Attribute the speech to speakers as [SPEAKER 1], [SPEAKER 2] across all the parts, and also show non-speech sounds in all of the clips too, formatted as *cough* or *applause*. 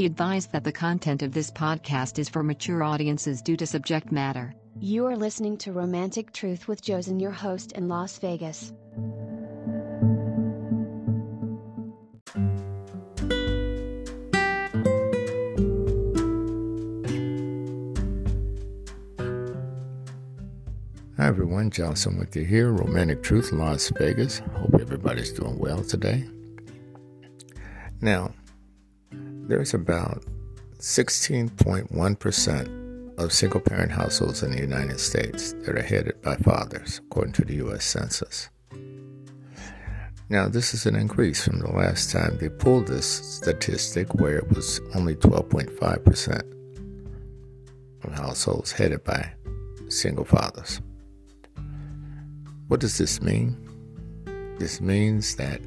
[SPEAKER 1] Be advised that the content of this podcast is for mature audiences due to subject matter.
[SPEAKER 2] You are listening to Romantic Truth with Josen, your host in Las Vegas.
[SPEAKER 3] Hi everyone, Johnson with you here, Romantic Truth, Las Vegas. Hope everybody's doing well today. Now, there's about 16.1% of single parent households in the United States that are headed by fathers, according to the U.S. Census. Now, this is an increase from the last time they pulled this statistic, where it was only 12.5% of households headed by single fathers. What does this mean? This means that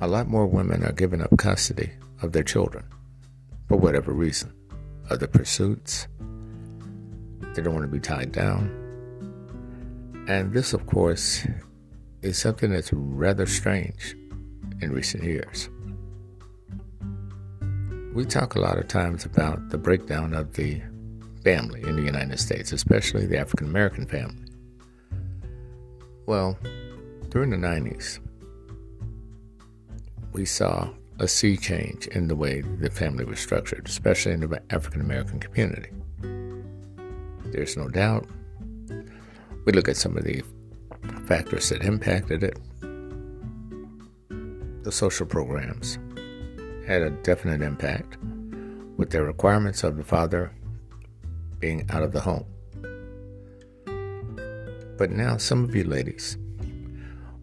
[SPEAKER 3] a lot more women are giving up custody of their children for whatever reason. Other pursuits, they don't want to be tied down. And this, of course, is something that's rather strange in recent years. We talk a lot of times about the breakdown of the family in the United States, especially the African American family. Well, during the 90s, we saw a sea change in the way the family was structured, especially in the African American community. There's no doubt. We look at some of the factors that impacted it. The social programs had a definite impact with the requirements of the father being out of the home. But now, some of you ladies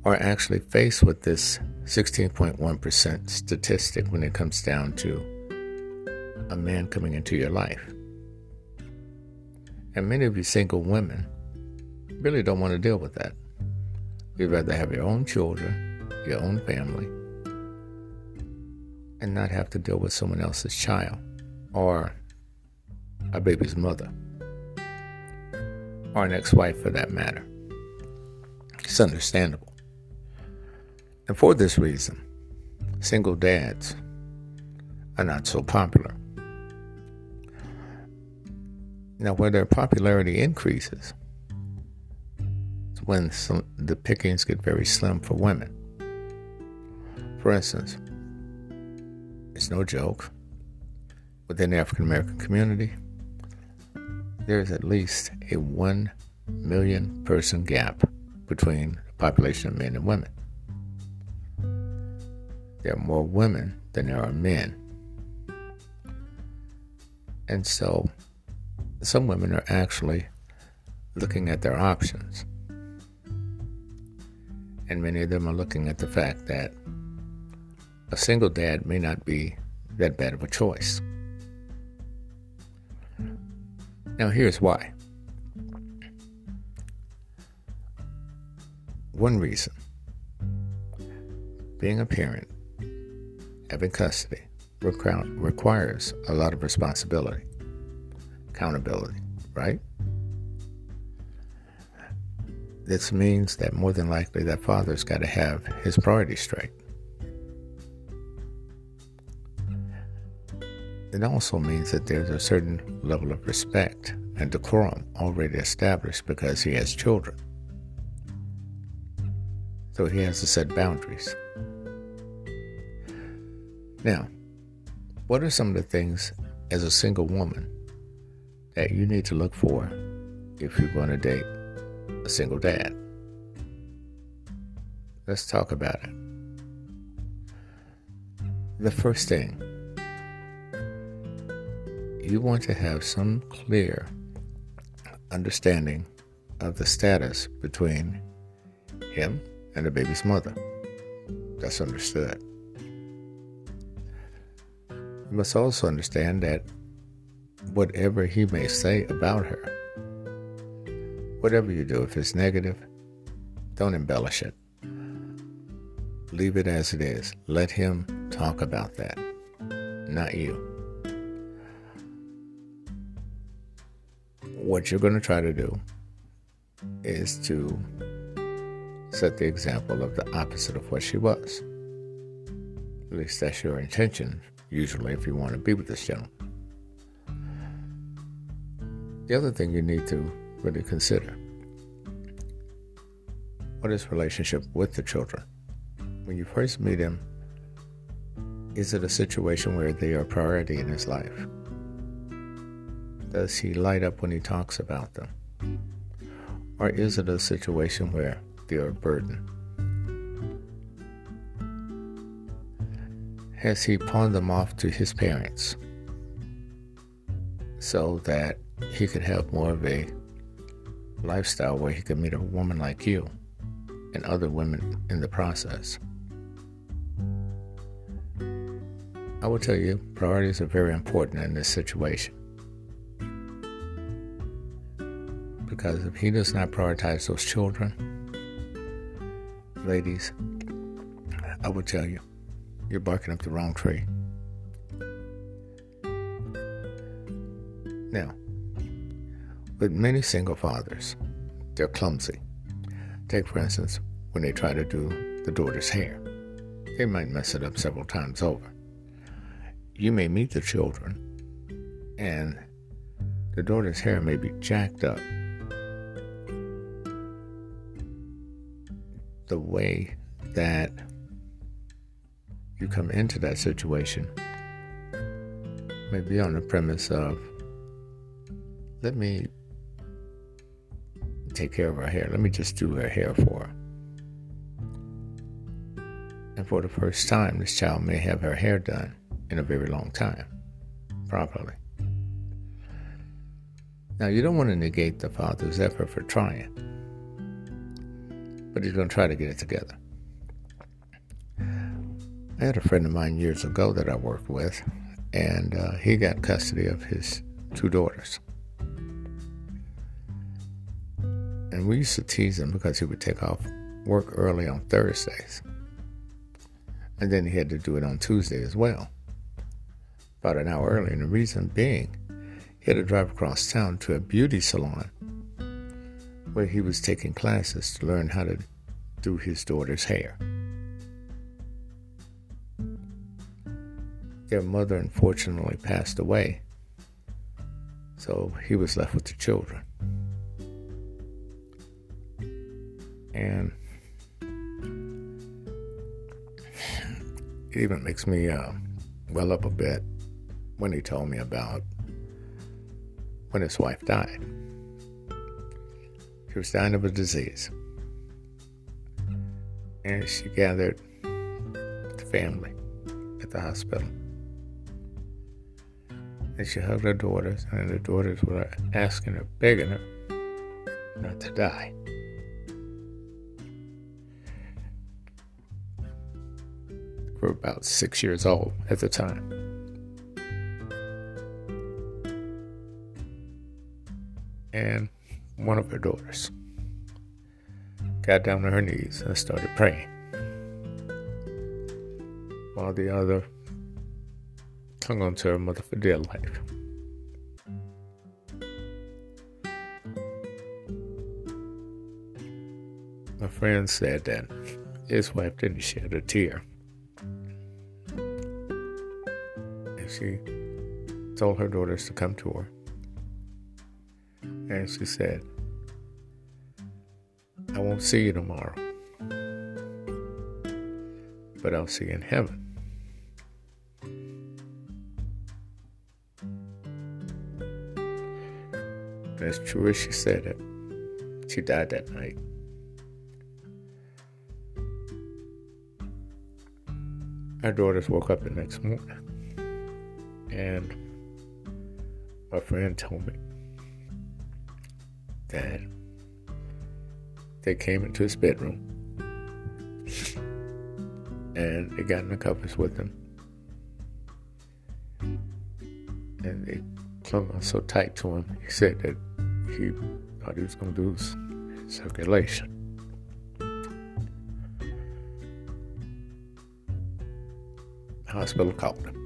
[SPEAKER 3] are actually faced with this 16.1% statistic when it comes down to a man coming into your life. And many of you single women really don't want to deal with that. You'd rather have your own children, your own family, and not have to deal with someone else's child or a baby's mother or an ex wife for that matter. It's understandable. And for this reason, single dads are not so popular. Now, where their popularity increases, when the pickings get very slim for women. For instance, it's no joke, within the African American community, there's at least a 1 million person gap between the population of men and women. There are more women than there are men. And so some women are actually looking at their options. And many of them are looking at the fact that a single dad may not be that bad of a choice. Now, here's why. One reason being a parent, having custody, requires a lot of responsibility, accountability, right? This means that more than likely that father's got to have his priorities straight. It also means that there's a certain level of respect and decorum already established because he has children. So he has to set boundaries. Now, what are some of the things as a single woman that you need to look for if you're going to date a single dad? Let's talk about it. The first thing you want to have some clear understanding of the status between him and the baby's mother. That's understood. You must also understand that whatever he may say about her, whatever you do, if it's negative, don't embellish it. Leave it as it is. Let him talk about that, not you. what you're going to try to do is to set the example of the opposite of what she was. At least that's your intention usually, if you want to be with this gentleman. The other thing you need to really consider what is relationship with the children? When you first meet him, is it a situation where they are a priority in his life? Does he light up when he talks about them? Or is it a situation where they are a burden? Has he pawned them off to his parents so that he could have more of a lifestyle where he could meet a woman like you and other women in the process? I will tell you, priorities are very important in this situation. Because if he does not prioritize those children, ladies, I will tell you, you're barking up the wrong tree. Now, with many single fathers, they're clumsy. Take, for instance, when they try to do the daughter's hair, they might mess it up several times over. You may meet the children, and the daughter's hair may be jacked up the way that you come into that situation may be on the premise of let me take care of her hair. Let me just do her hair for her. And for the first time, this child may have her hair done in a very long time, properly. Now, you don't want to negate the father's effort for trying but he's going to try to get it together. I had a friend of mine years ago that I worked with, and uh, he got custody of his two daughters. And we used to tease him because he would take off work early on Thursdays. And then he had to do it on Tuesday as well, about an hour early. And the reason being, he had to drive across town to a beauty salon where he was taking classes to learn how to do his daughter's hair. Their mother unfortunately passed away, so he was left with the children. And it even makes me uh, well up a bit when he told me about when his wife died. She was dying of a disease. And she gathered the family at the hospital. And she hugged her daughters, and the daughters were asking her, begging her not to die. We were about six years old at the time. And one of her daughters got down on her knees and started praying, while the other clung on to her mother for dear life. My friend said that his wife didn't shed a tear. And she told her daughters to come to her. And she said, I won't see you tomorrow, but I'll see you in heaven. As true as she said it, she died that night. Our daughters woke up the next morning, and my friend told me that they came into his bedroom and they got in the covers with him. And they clung on so tight to him, he said that he thought he was going to lose circulation. Hospital called him.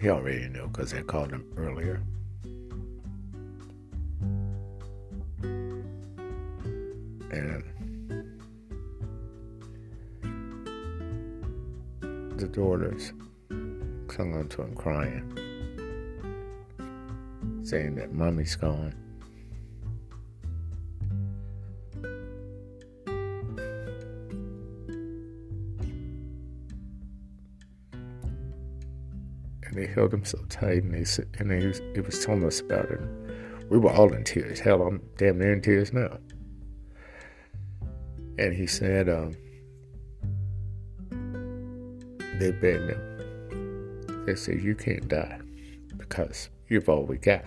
[SPEAKER 3] He already knew because they called him earlier. And the daughters clung onto him crying, saying that mommy's gone. And they held him so tight, and they said, and he was, telling us about it. We were all in tears. Hell, I'm damn near in tears now. And he said, um, they begged him. They said, You can't die because you've all we got.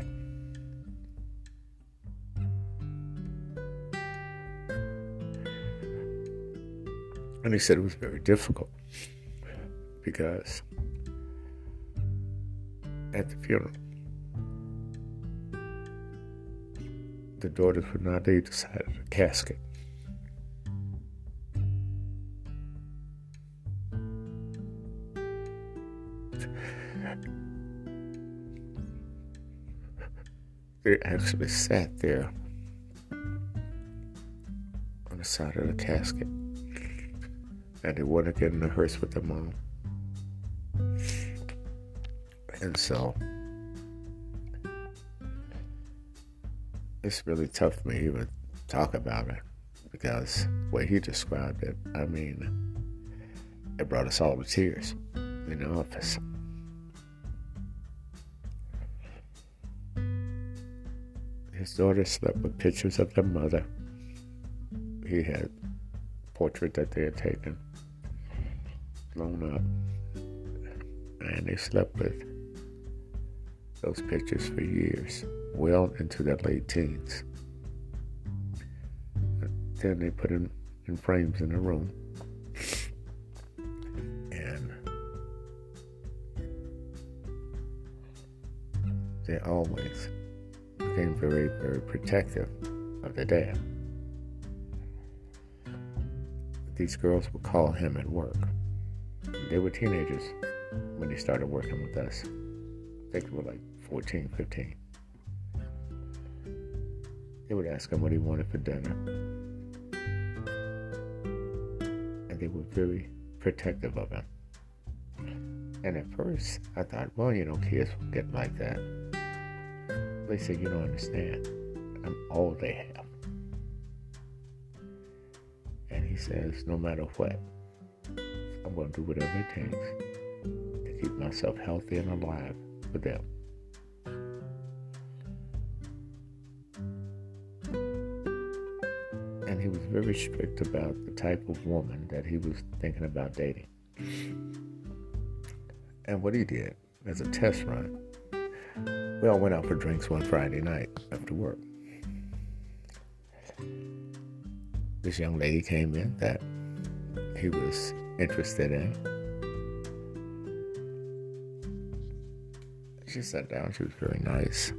[SPEAKER 3] And he said it was very difficult because at the funeral, the daughters would not leave the side the casket. They actually sat there on the side of the casket and they want to get in the hearse with their mom. And so it's really tough for me to even talk about it because the way he described it, I mean, it brought us all to tears in the office. His daughter slept with pictures of their mother. He had a portrait that they had taken, blown up, and they slept with those pictures for years, well into their late teens. Then they put them in frames in the room. And they always became very, very protective of the dad. These girls would call him at work. They were teenagers when they started working with us. I think they were like 14, 15. They would ask him what he wanted for dinner. And they were very protective of him. And at first, I thought, well, you know, kids will get like that. They said, you don't understand. I'm all they have. And he says, no matter what, I'm going to do whatever it takes to keep myself healthy and alive for them. And he was very strict about the type of woman that he was thinking about dating. And what he did as a test run, we all went out for drinks one Friday night after work. This young lady came in that he was interested in. She sat down. She was very nice,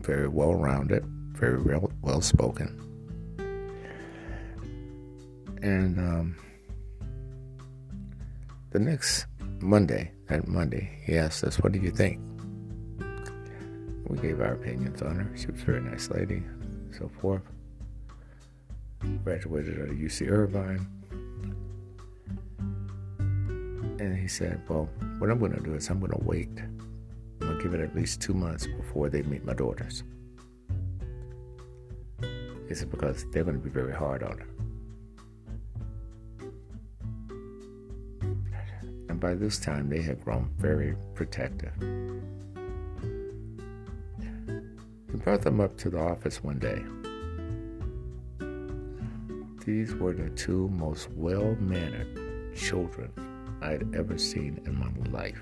[SPEAKER 3] very well rounded, very well, spoken. And um, the next Monday, that Monday, he asked us, What do you think? We gave our opinions on her. She was a very nice lady, so forth. Graduated at UC Irvine. And he said, Well, what I'm going to do is I'm going to wait. I'm going to give it at least two months before they meet my daughters. He said, Because they're going to be very hard on her. And by this time, they had grown very protective. Brought them up to the office one day. These were the two most well mannered children I'd ever seen in my life.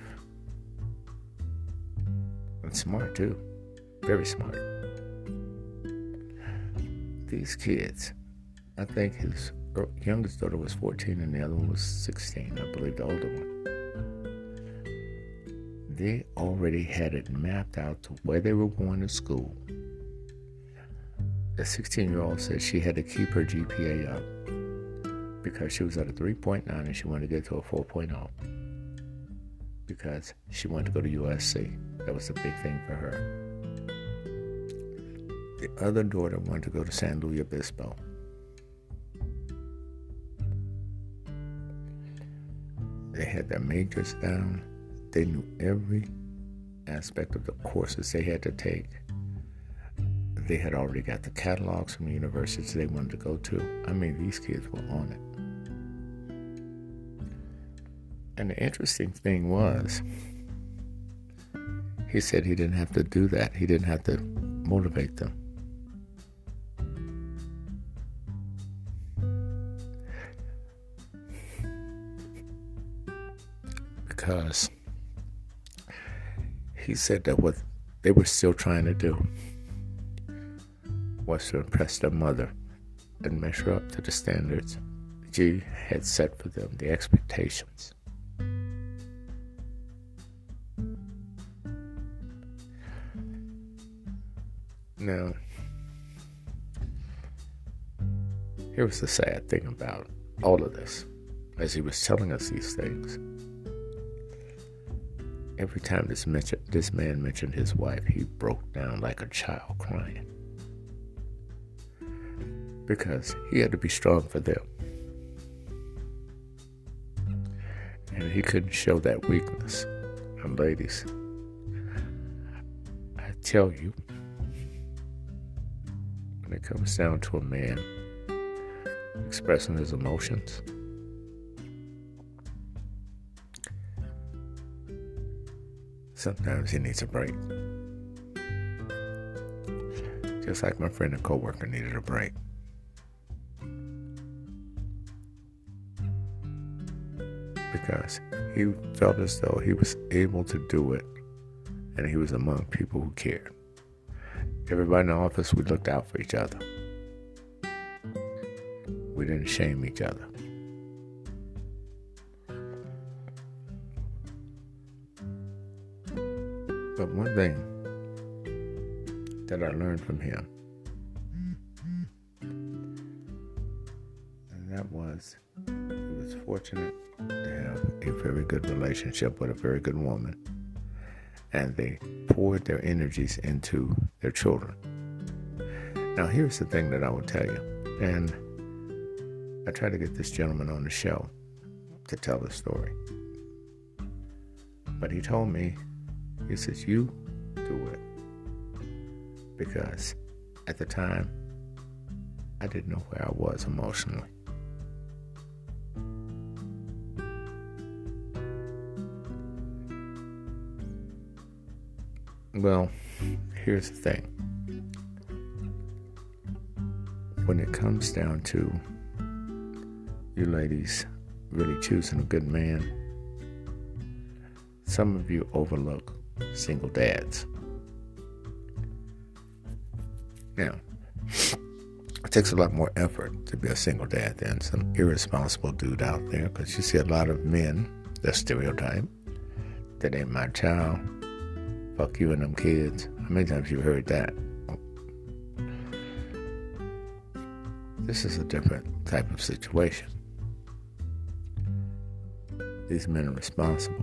[SPEAKER 3] And smart too. Very smart. These kids, I think his youngest daughter was 14 and the other one was 16, I believe the older one. They already had it mapped out to where they were going to school. The 16 year old said she had to keep her GPA up because she was at a 3.9 and she wanted to get to a 4.0 because she wanted to go to USC. That was a big thing for her. The other daughter wanted to go to San Luis Obispo. They had their majors down. They knew every aspect of the courses they had to take. They had already got the catalogs from the universities they wanted to go to. I mean, these kids were on it. And the interesting thing was, he said he didn't have to do that. He didn't have to motivate them. Because he said that what they were still trying to do was to impress their mother and measure up to the standards G had set for them, the expectations. Now, here was the sad thing about all of this. As he was telling us these things, every time this, mention, this man mentioned his wife, he broke down like a child crying. Because he had to be strong for them. And he couldn't show that weakness. And ladies, I tell you, when it comes down to a man expressing his emotions. Sometimes he needs a break. Just like my friend and coworker needed a break. Because he felt as though he was able to do it and he was among people who cared. Everybody in the office, we looked out for each other. We didn't shame each other. But one thing that I learned from him, and that was he was fortunate a very good relationship with a very good woman and they poured their energies into their children. Now, here's the thing that I will tell you, and I tried to get this gentleman on the show to tell the story. But he told me, he says, You do it. Because at the time, I didn't know where I was emotionally. Well, here's the thing. When it comes down to you ladies really choosing a good man, some of you overlook single dads. Now, it takes a lot more effort to be a single dad than some irresponsible dude out there because you see a lot of men, the stereotype, that ain't my child, fuck you and them kids. How many times you heard that? This is a different type of situation. These men are responsible.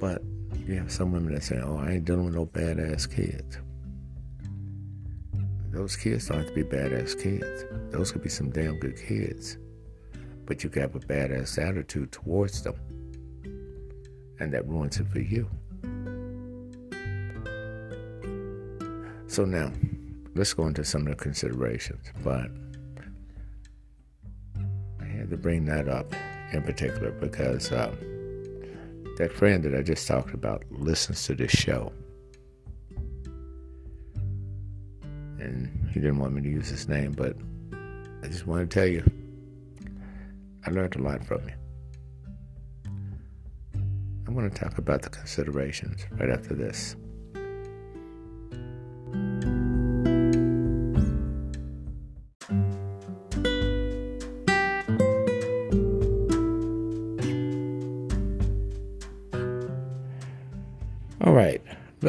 [SPEAKER 3] But you have some women that say, oh, I ain't dealing with no badass kids. Those kids don't have to be badass kids. Those could be some damn good kids. But you can have a badass attitude towards them. And that ruins it for you. So now, let's go into some of the considerations. But I had to bring that up in particular because uh, that friend that I just talked about listens to this show. And he didn't want me to use his name, but I just want to tell you I learned a lot from you. I'm going to talk about the considerations right after this.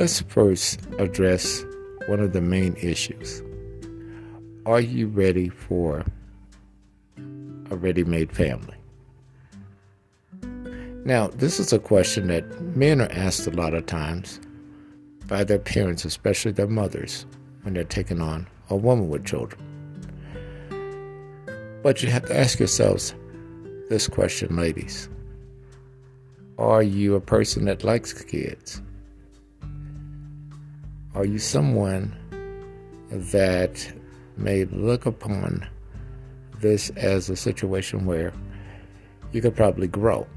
[SPEAKER 3] Let's first address one of the main issues. Are you ready for a ready made family? Now, this is a question that men are asked a lot of times by their parents, especially their mothers, when they're taking on a woman with children. But you have to ask yourselves this question, ladies Are you a person that likes kids? Are you someone that may look upon this as a situation where you could probably grow?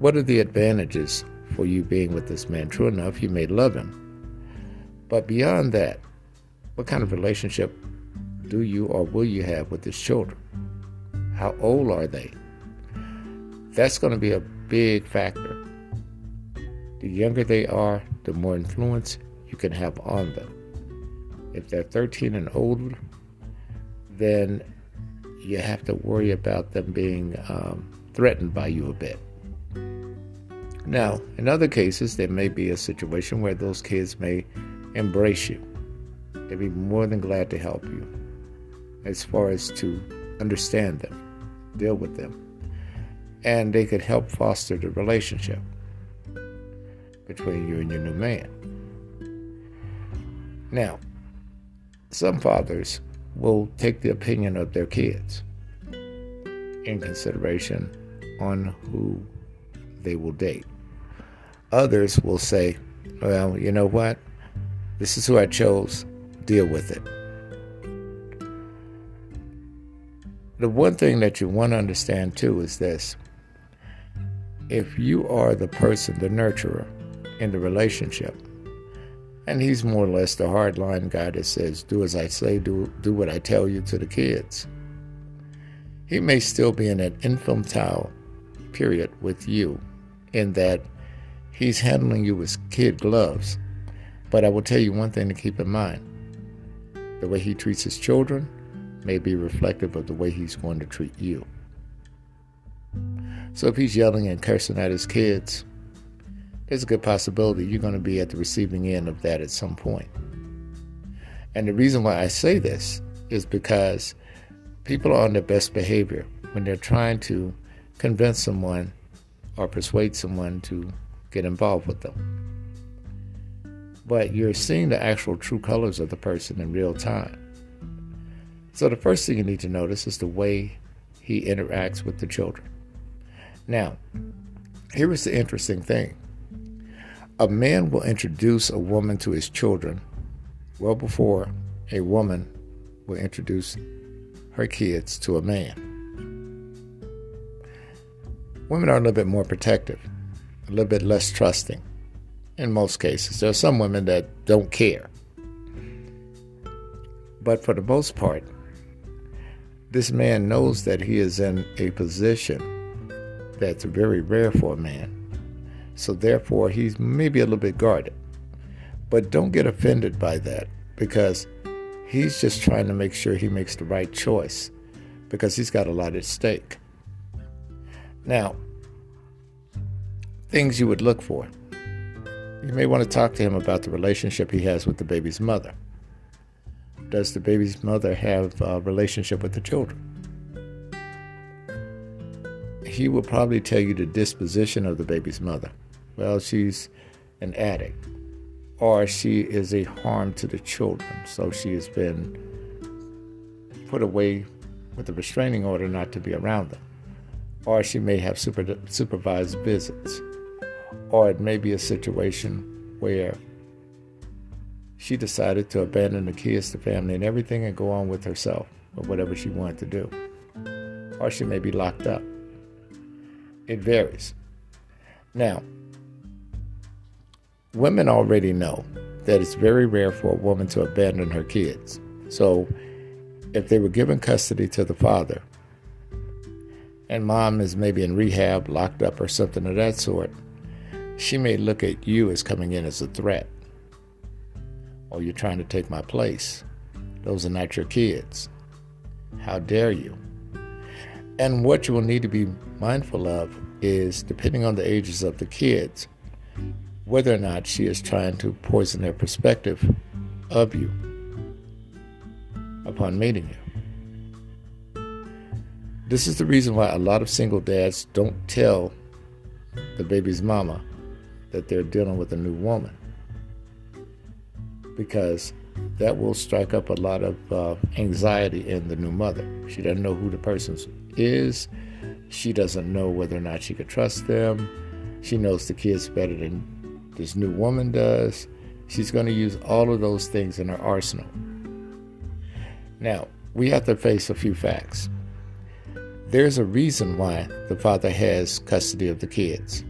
[SPEAKER 3] What are the advantages for you being with this man? True enough, you may love him. But beyond that, what kind of relationship do you or will you have with his children? How old are they? That's going to be a big factor. The younger they are, the more influence you can have on them. If they're 13 and older, then you have to worry about them being um, threatened by you a bit. Now, in other cases, there may be a situation where those kids may embrace you. They'd be more than glad to help you as far as to understand them, deal with them, and they could help foster the relationship between you and your new man. Now, some fathers will take the opinion of their kids in consideration on who they will date. Others will say, well, you know what? This is who I chose. Deal with it. The one thing that you want to understand too is this if you are the person, the nurturer in the relationship, and he's more or less the hardline guy that says, Do as I say, do, do what I tell you to the kids. He may still be in an infantile period with you, in that he's handling you with kid gloves. But I will tell you one thing to keep in mind the way he treats his children may be reflective of the way he's going to treat you. So if he's yelling and cursing at his kids, there's a good possibility you're going to be at the receiving end of that at some point. And the reason why I say this is because people are on their best behavior when they're trying to convince someone or persuade someone to get involved with them. But you're seeing the actual true colors of the person in real time. So the first thing you need to notice is the way he interacts with the children. Now, here is the interesting thing a man will introduce a woman to his children well before a woman will introduce her kids to a man. Women are a little bit more protective, a little bit less trusting in most cases. There are some women that don't care. But for the most part, this man knows that he is in a position that's very rare for a man so therefore, he's maybe a little bit guarded. But don't get offended by that because he's just trying to make sure he makes the right choice because he's got a lot at stake. Now, things you would look for. You may want to talk to him about the relationship he has with the baby's mother. Does the baby's mother have a relationship with the children? He will probably tell you the disposition of the baby's mother well, she's an addict, or she is a harm to the children, so she has been put away with a restraining order not to be around them, or she may have super, supervised visits, or it may be a situation where she decided to abandon the kids, the family, and everything and go on with herself or whatever she wanted to do. Or she may be locked up. It varies. Now, women already know that it's very rare for a woman to abandon her kids. So if they were given custody to the father, and mom is maybe in rehab, locked up, or something of that sort, she may look at you as coming in as a threat. Or you're trying to take my place. Those are not your kids. How dare you? And what you will need to be mindful of is, depending on the ages of the kids, whether or not she is trying to poison their perspective of you upon meeting you. This is the reason why a lot of single dads don't tell the baby's mama that they're dealing with a new woman because that will strike up a lot of uh, anxiety in the new mother. She doesn't know who the person is. She doesn't know whether or not she could trust them She knows the kids better than this new woman does. She's going to use all of those things in her arsenal. Now, we have to face a few facts. There's a reason why the father has custody of the kids,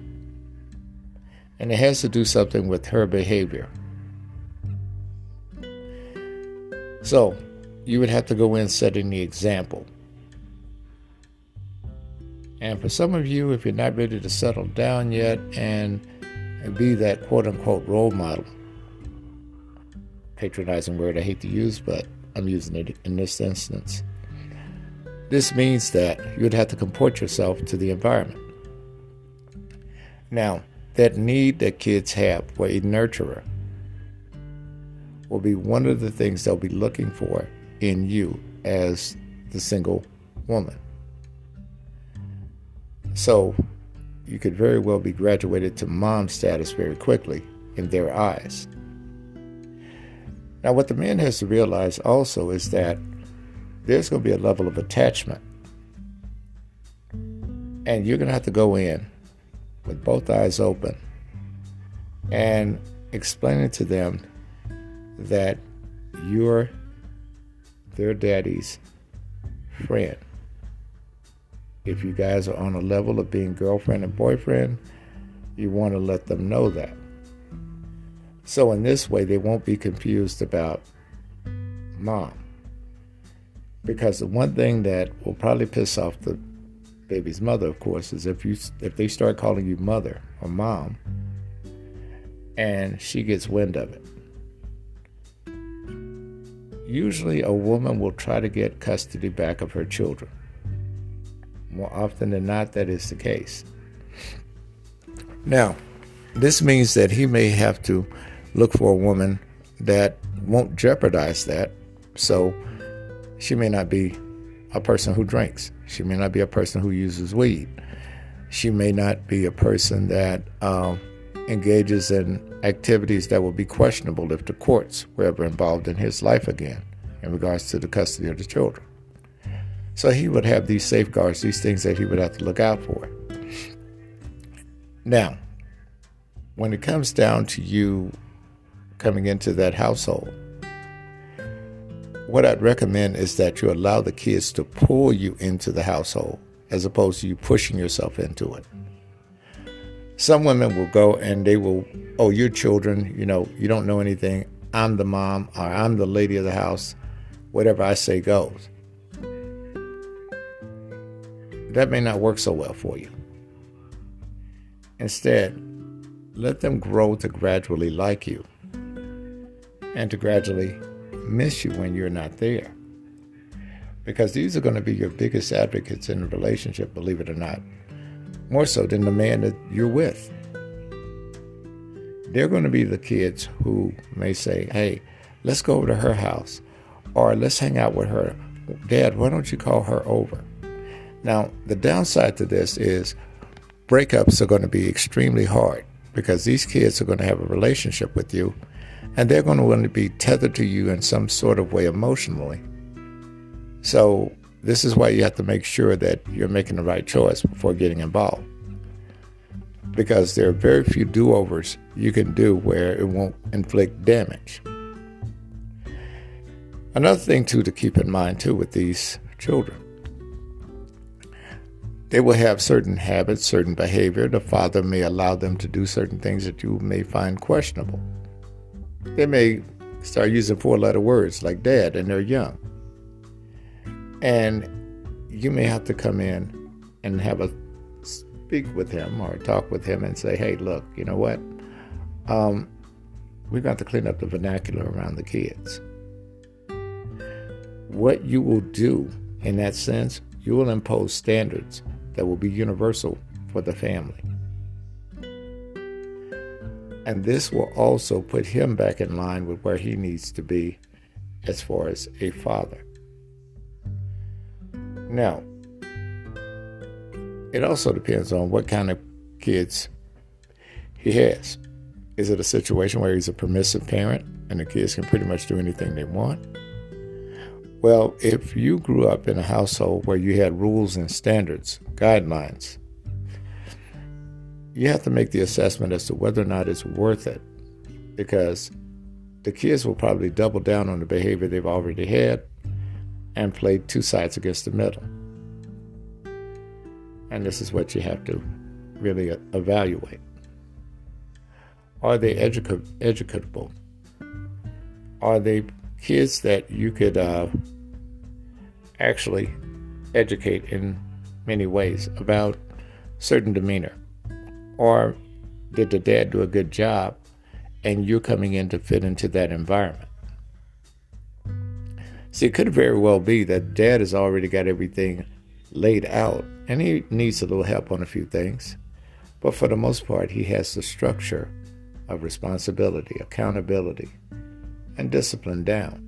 [SPEAKER 3] and it has to do something with her behavior. So, you would have to go in setting the example. And for some of you, if you're not ready to settle down yet and be that quote unquote role model, patronizing word I hate to use, but I'm using it in this instance. This means that you'd have to comport yourself to the environment. Now, that need that kids have for a nurturer will be one of the things they'll be looking for in you as the single woman. So you could very well be graduated to mom status very quickly in their eyes. Now, what the man has to realize also is that there's going to be a level of attachment. And you're going to have to go in with both eyes open and explaining to them that you're their daddy's friend if you guys are on a level of being girlfriend and boyfriend, you want to let them know that. So, in this way, they won't be confused about mom. Because the one thing that will probably piss off the baby's mother, of course, is if you if they start calling you mother or mom, and she gets wind of it. Usually, a woman will try to get custody back of her children. More often than not, that is the case. Now, this means that he may have to look for a woman that won't jeopardize that. So she may not be a person who drinks. She may not be a person who uses weed. She may not be a person that um, engages in activities that will be questionable if the courts were ever involved in his life again in regards to the custody of the children. So he would have these safeguards, these things that he would have to look out for. Now, when it comes down to you coming into that household, what I'd recommend is that you allow the kids to pull you into the household as opposed to you pushing yourself into it. Some women will go and they will, oh, your children, you know, you don't know anything. I'm the mom or I'm the lady of the house. Whatever I say goes that may not work so well for you. Instead, let them grow to gradually like you and to gradually miss you when you're not there. Because these are going to be your biggest advocates in a relationship, believe it or not, more so than the man that you're with. They're going to be the kids who may say, Hey, let's go over to her house, or let's hang out with her. Dad, why don't you call her over? Now, the downside to this is breakups are going to be extremely hard because these kids are going to have a relationship with you and they're going to want to be tethered to you in some sort of way emotionally. So, this is why you have to make sure that you're making the right choice before getting involved. Because there are very few do overs you can do where it won't inflict damage. Another thing, too, to keep in mind, too, with these children they will have certain habits, certain behavior. The father may allow them to do certain things that you may find questionable. They may start using four letter words like dad and they're young. And you may have to come in and have a speak with him or talk with him and say, hey, look, you know what? Um, we've got to clean up the vernacular around the kids. What you will do in that sense, you will impose standards that will be universal for the family. And this will also put him back in line with where he needs to be as far as a father. Now, it also depends on what kind of kids he has. Is it a situation where he's a permissive parent and the kids can pretty much do anything they want? Well, if you grew up in a household where you had rules and standards, guidelines, you have to make the assessment as to whether or not it's worth it because the kids will probably double down on the behavior they've already had and play two sides against the middle. And this is what you have to really evaluate. Are they educa- educable? Are they kids that you could uh, actually educate in many ways about certain demeanor? Or did the dad do a good job and you're coming in to fit into that environment? See, it could very well be that dad has already got everything laid out and he needs a little help on a few things. But for the most part, he has the structure of responsibility, accountability, and discipline down.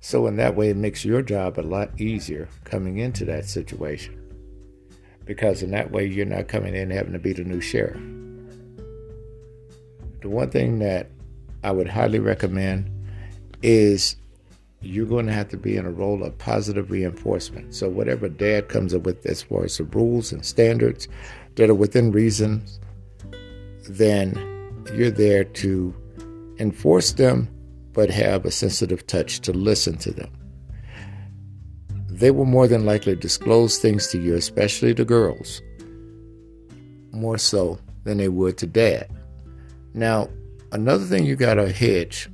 [SPEAKER 3] So, in that way, it makes your job a lot easier coming into that situation. Because in that way, you're not coming in having to be the new sheriff. The one thing that I would highly recommend is you're going to have to be in a role of positive reinforcement. So, whatever dad comes up with as far as the rules and standards that are within reason, then you're there to enforce them, but have a sensitive touch to listen to them. They will more than likely disclose things to you, especially the girls, more so than they would to dad. Now, another thing you got to hedge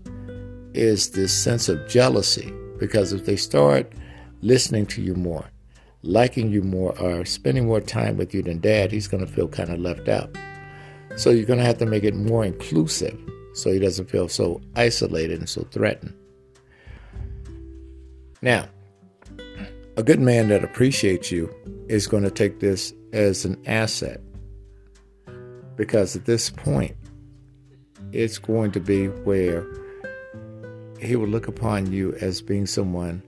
[SPEAKER 3] is this sense of jealousy because if they start listening to you more, liking you more, or spending more time with you than dad, he's going to feel kind of left out. So you're going to have to make it more inclusive so he doesn't feel so isolated and so threatened. Now, a good man that appreciates you is going to take this as an asset because at this point, it's going to be where he will look upon you as being someone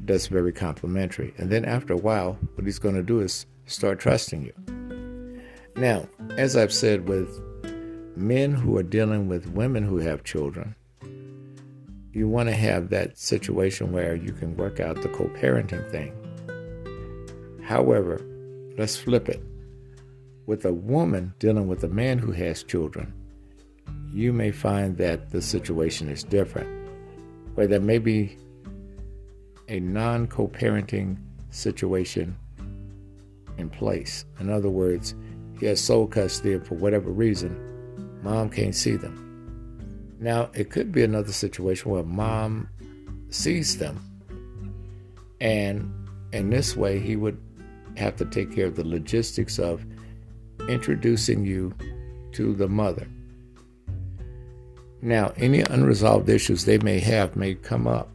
[SPEAKER 3] that's very complimentary. And then after a while, what he's going to do is start trusting you. Now, as I've said with men who are dealing with women who have children, you want to have that situation where you can work out the co parenting thing. However, let's flip it. With a woman dealing with a man who has children, you may find that the situation is different where there may be a non co parenting situation in place. In other words, he has sole custody, for whatever reason, mom can't see them. Now, it could be another situation where mom sees them, and in this way, he would have to take care of the logistics of introducing you to the mother. Now, any unresolved issues they may have may come up.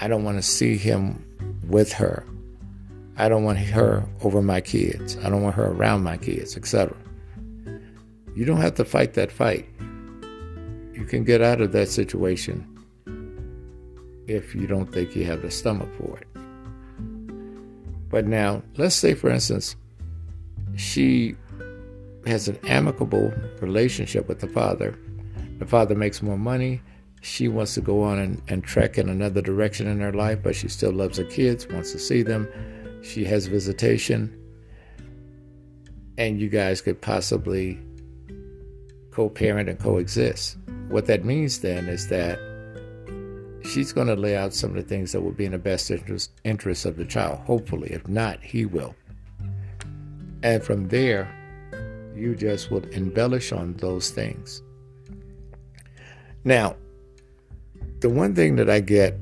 [SPEAKER 3] I don't want to see him with her. I don't want her over my kids. I don't want her around my kids, etc. You don't have to fight that fight. You can get out of that situation if you don't think you have the stomach for it. But now, let's say, for instance, she has an amicable relationship with the father. The father makes more money. She wants to go on and, and trek in another direction in her life, but she still loves her kids, wants to see them. She has visitation. And you guys could possibly co parent and coexist. What that means then is that she's going to lay out some of the things that will be in the best interest, interest of the child, hopefully. If not, he will. And from there, you just would embellish on those things. Now, the one thing that I get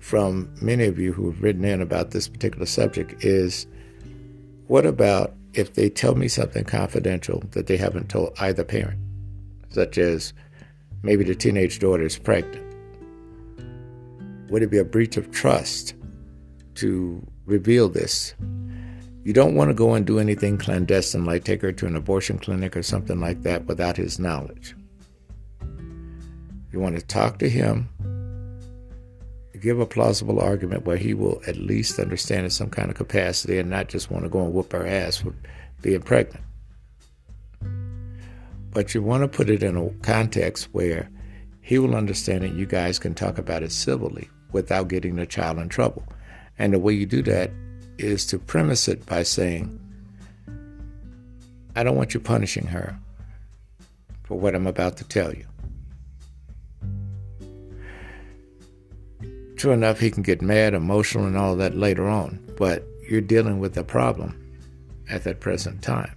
[SPEAKER 3] from many of you who have written in about this particular subject is what about if they tell me something confidential that they haven't told either parent, such as maybe the teenage daughter is pregnant? Would it be a breach of trust to reveal this you don't want to go and do anything clandestine, like take her to an abortion clinic or something like that without his knowledge. You want to talk to him, give a plausible argument where he will at least understand in some kind of capacity and not just want to go and whoop her ass for being pregnant. But you want to put it in a context where he will understand it. You guys can talk about it civilly without getting the child in trouble. And the way you do that is to premise it by saying, I don't want you punishing her for what I'm about to tell you. True enough, he can get mad, emotional, and all that later on, but you're dealing with a problem at that present time.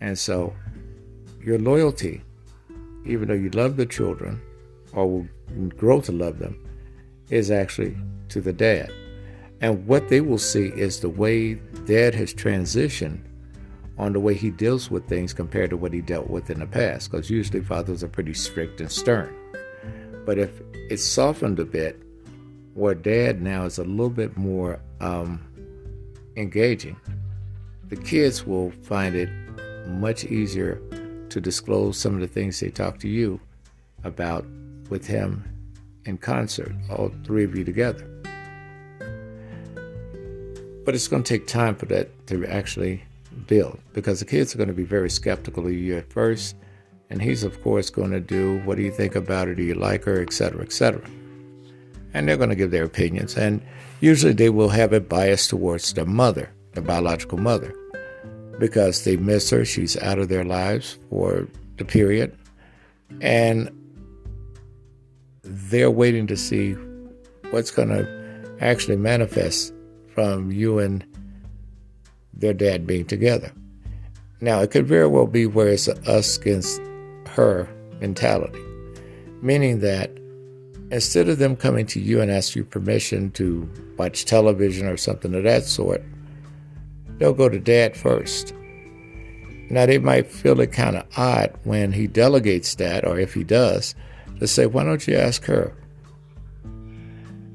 [SPEAKER 3] And so, your loyalty, even though you love the children or will grow to love them, is actually to the dad. And what they will see is the way dad has transitioned on the way he deals with things compared to what he dealt with in the past. Because usually fathers are pretty strict and stern. But if it's softened a bit, where dad now is a little bit more um, engaging, the kids will find it much easier to disclose some of the things they talk to you about with him in concert, all three of you together. But it's going to take time for that to actually build because the kids are going to be very skeptical of you at first. And he's, of course, going to do what do you think about her? Do you like her? Etc. Etc. And they're going to give their opinions. And usually they will have a bias towards the mother, the biological mother because they miss her. She's out of their lives for the period. And they're waiting to see what's going to actually manifest from you and their dad being together. Now, it could very well be where it's us against her mentality, meaning that instead of them coming to you and ask you permission to watch television or something of that sort, they'll go to dad first. Now, they might feel it kind of odd when he delegates that, or if he does, to say, why don't you ask her?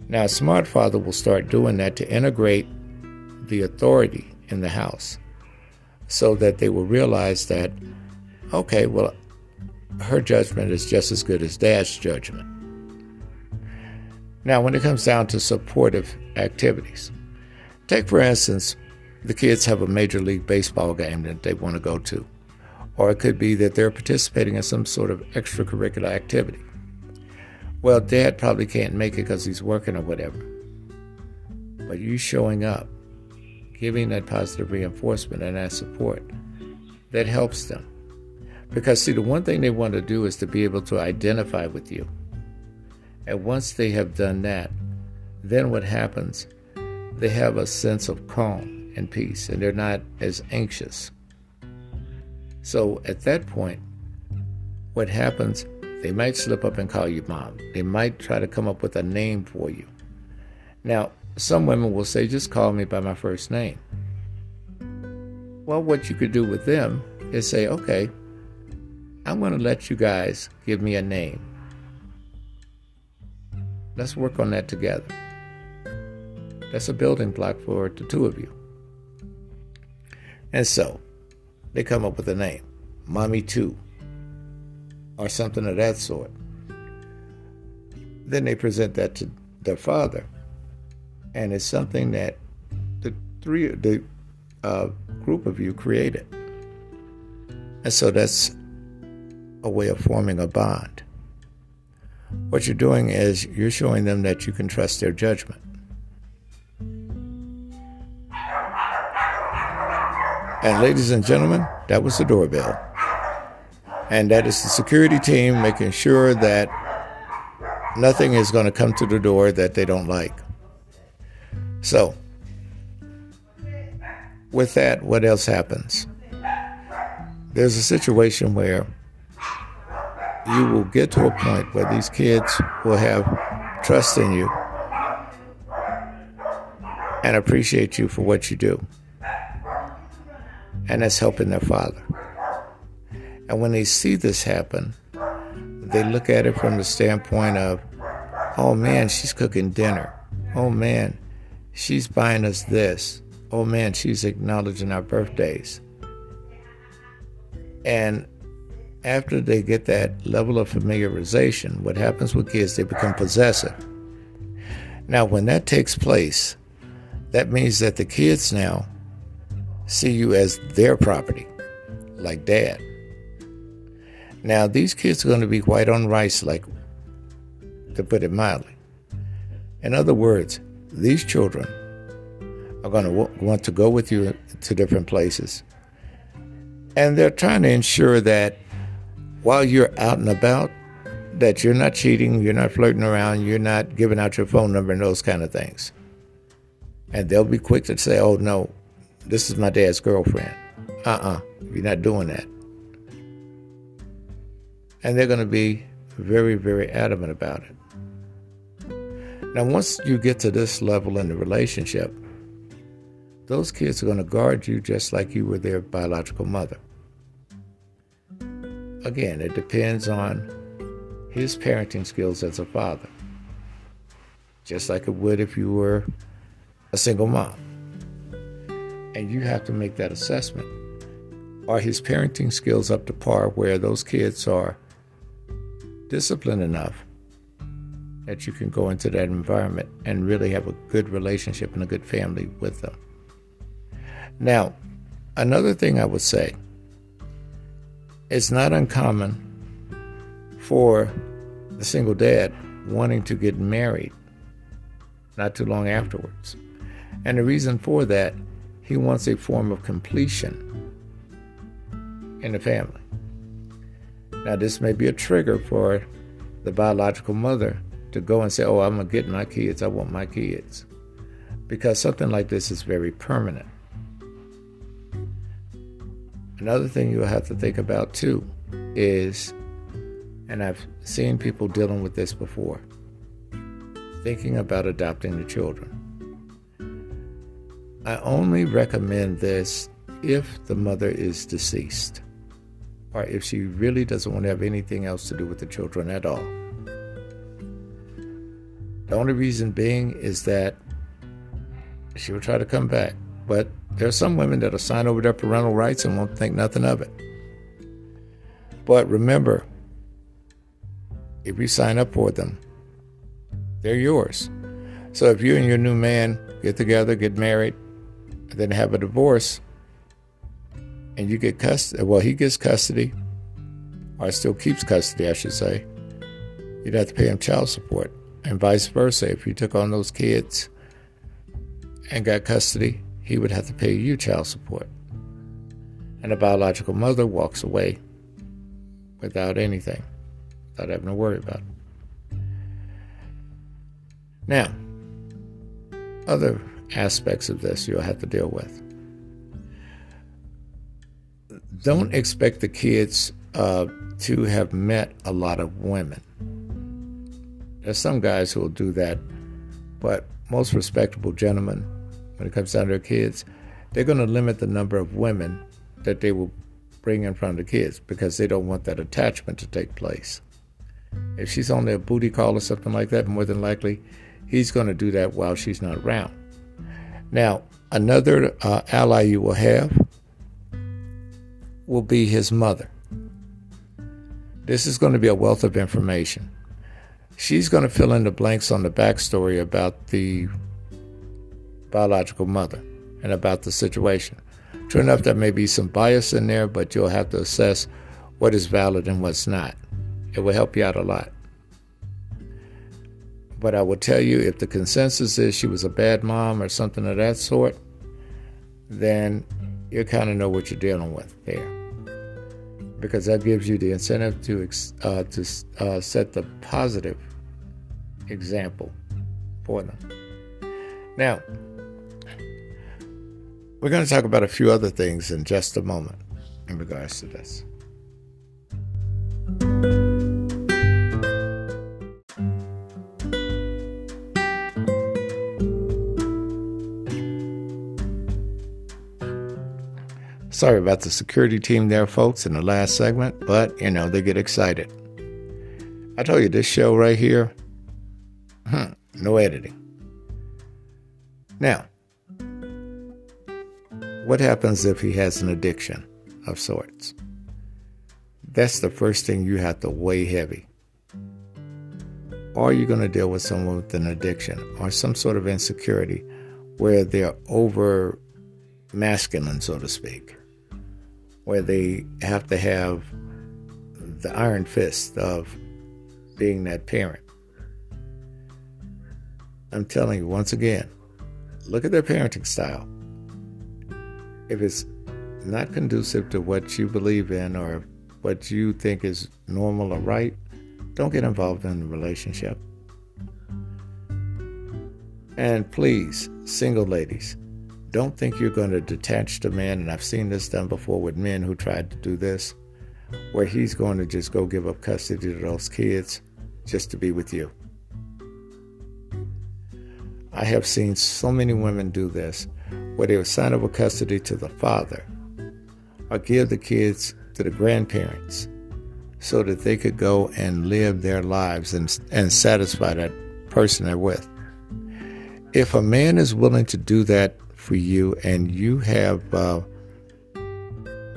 [SPEAKER 3] Now, a smart father will start doing that to integrate the authority in the house so that they will realize that, okay, well, her judgment is just as good as dad's judgment. Now, when it comes down to supportive activities, take for instance, the kids have a Major League Baseball game that they want to go to. Or it could be that they're participating in some sort of extracurricular activity. Well, dad probably can't make it because he's working or whatever. But you showing up, giving that positive reinforcement and that support, that helps them. Because, see, the one thing they want to do is to be able to identify with you. And once they have done that, then what happens? They have a sense of calm and peace, and they're not as anxious. So at that point, what happens, they might slip up and call you mom. They might try to come up with a name for you. Now, some women will say, just call me by my first name. Well, what you could do with them is say, okay, I'm going to let you guys give me a name. Let's work on that together. That's a building block for the two of you. And so they come up with a name, Mommy 2, or something of that sort. Then they present that to their father, and it's something that the three, the uh, group of you created. And so that's a way of forming a bond. What you're doing is you're showing them that you can trust their judgment. And ladies and gentlemen, that was the doorbell. And that is the security team making sure that nothing is going to come to the door that they don't like. So, with that, what else happens? There's a situation where you will get to a point where these kids will have trust in you and appreciate you for what you do and that's helping their father. And when they see this happen, they look at it from the standpoint of, oh man, she's cooking dinner. Oh man, she's buying us this. Oh man, she's acknowledging our birthdays. And after they get that level of familiarization, what happens with kids, they become possessive. Now, when that takes place, that means that the kids now see you as their property, like dad. Now, these kids are going to be white on rice, like to put it mildly. In other words, these children are going to want to go with you to different places. And they're trying to ensure that while you're out and about, that you're not cheating, you're not flirting around, you're not giving out your phone number and those kind of things. And they'll be quick to say, oh, no, this is my dad's girlfriend. Uh uh-uh, uh, you are not doing that. And they're going to be very, very adamant about it. Now, once you get to this level in the relationship, those kids are going to guard you just like you were their biological mother. Again, it depends on his parenting skills as a father, just like it would if you were a single mom. And you have to make that assessment. Are his parenting skills up to par where those kids are disciplined enough that you can go into that environment and really have a good relationship and a good family with them? Now, another thing I would say it's not uncommon for the single dad wanting to get married not too long afterwards. And the reason for that, he wants a form of completion in the family. Now, this may be a trigger for the biological mother to go and say, Oh, I'm going to get my kids. I want my kids. Because something like this is very permanent. Another thing you'll have to think about too is, and I've seen people dealing with this before, thinking about adopting the children. I only recommend this if the mother is deceased or if she really doesn't want to have anything else to do with the children at all. The only reason being is that she will try to come back. But there are some women that'll sign over their parental rights and won't think nothing of it. But remember, if you sign up for them, they're yours. So if you and your new man get together, get married, then have a divorce, and you get custody, well, he gets custody, or still keeps custody, I should say, you'd have to pay him child support. And vice versa. If you took on those kids and got custody, he would have to pay you child support. And a biological mother walks away without anything, without having to worry about it. Now, other aspects of this you'll have to deal with. Don't expect the kids uh, to have met a lot of women. There's some guys who will do that, but most respectable gentlemen when it comes down to their kids, they're going to limit the number of women that they will bring in front of the kids because they don't want that attachment to take place. If she's only a booty call or something like that, more than likely he's going to do that while she's not around. Now, another uh, ally you will have will be his mother. This is going to be a wealth of information. She's going to fill in the blanks on the backstory about the biological mother and about the situation. True enough, there may be some bias in there, but you'll have to assess what is valid and what's not. It will help you out a lot. But I will tell you if the consensus is she was a bad mom or something of that sort, then you kind of know what you're dealing with there. Because that gives you the incentive to, uh, to uh, set the positive example for them. Now, we're going to talk about a few other things in just a moment in regards to this. Sorry about the security team there, folks, in the last segment, but you know, they get excited. I told you, this show right here, huh, no editing. Now, what happens if he has an addiction of sorts? That's the first thing you have to weigh heavy. Are you going to deal with someone with an addiction or some sort of insecurity where they're over masculine, so to speak, where they have to have the iron fist of being that parent? I'm telling you once again, look at their parenting style if it's not conducive to what you believe in or what you think is normal or right, don't get involved in the relationship. And please, single ladies, don't think you're going to detach the man. And I've seen this done before with men who tried to do this, where he's going to just go give up custody to those kids just to be with you. I have seen so many women do this, where they will sign over custody to the father or give the kids to the grandparents so that they could go and live their lives and, and satisfy that person they're with. If a man is willing to do that for you and you have uh,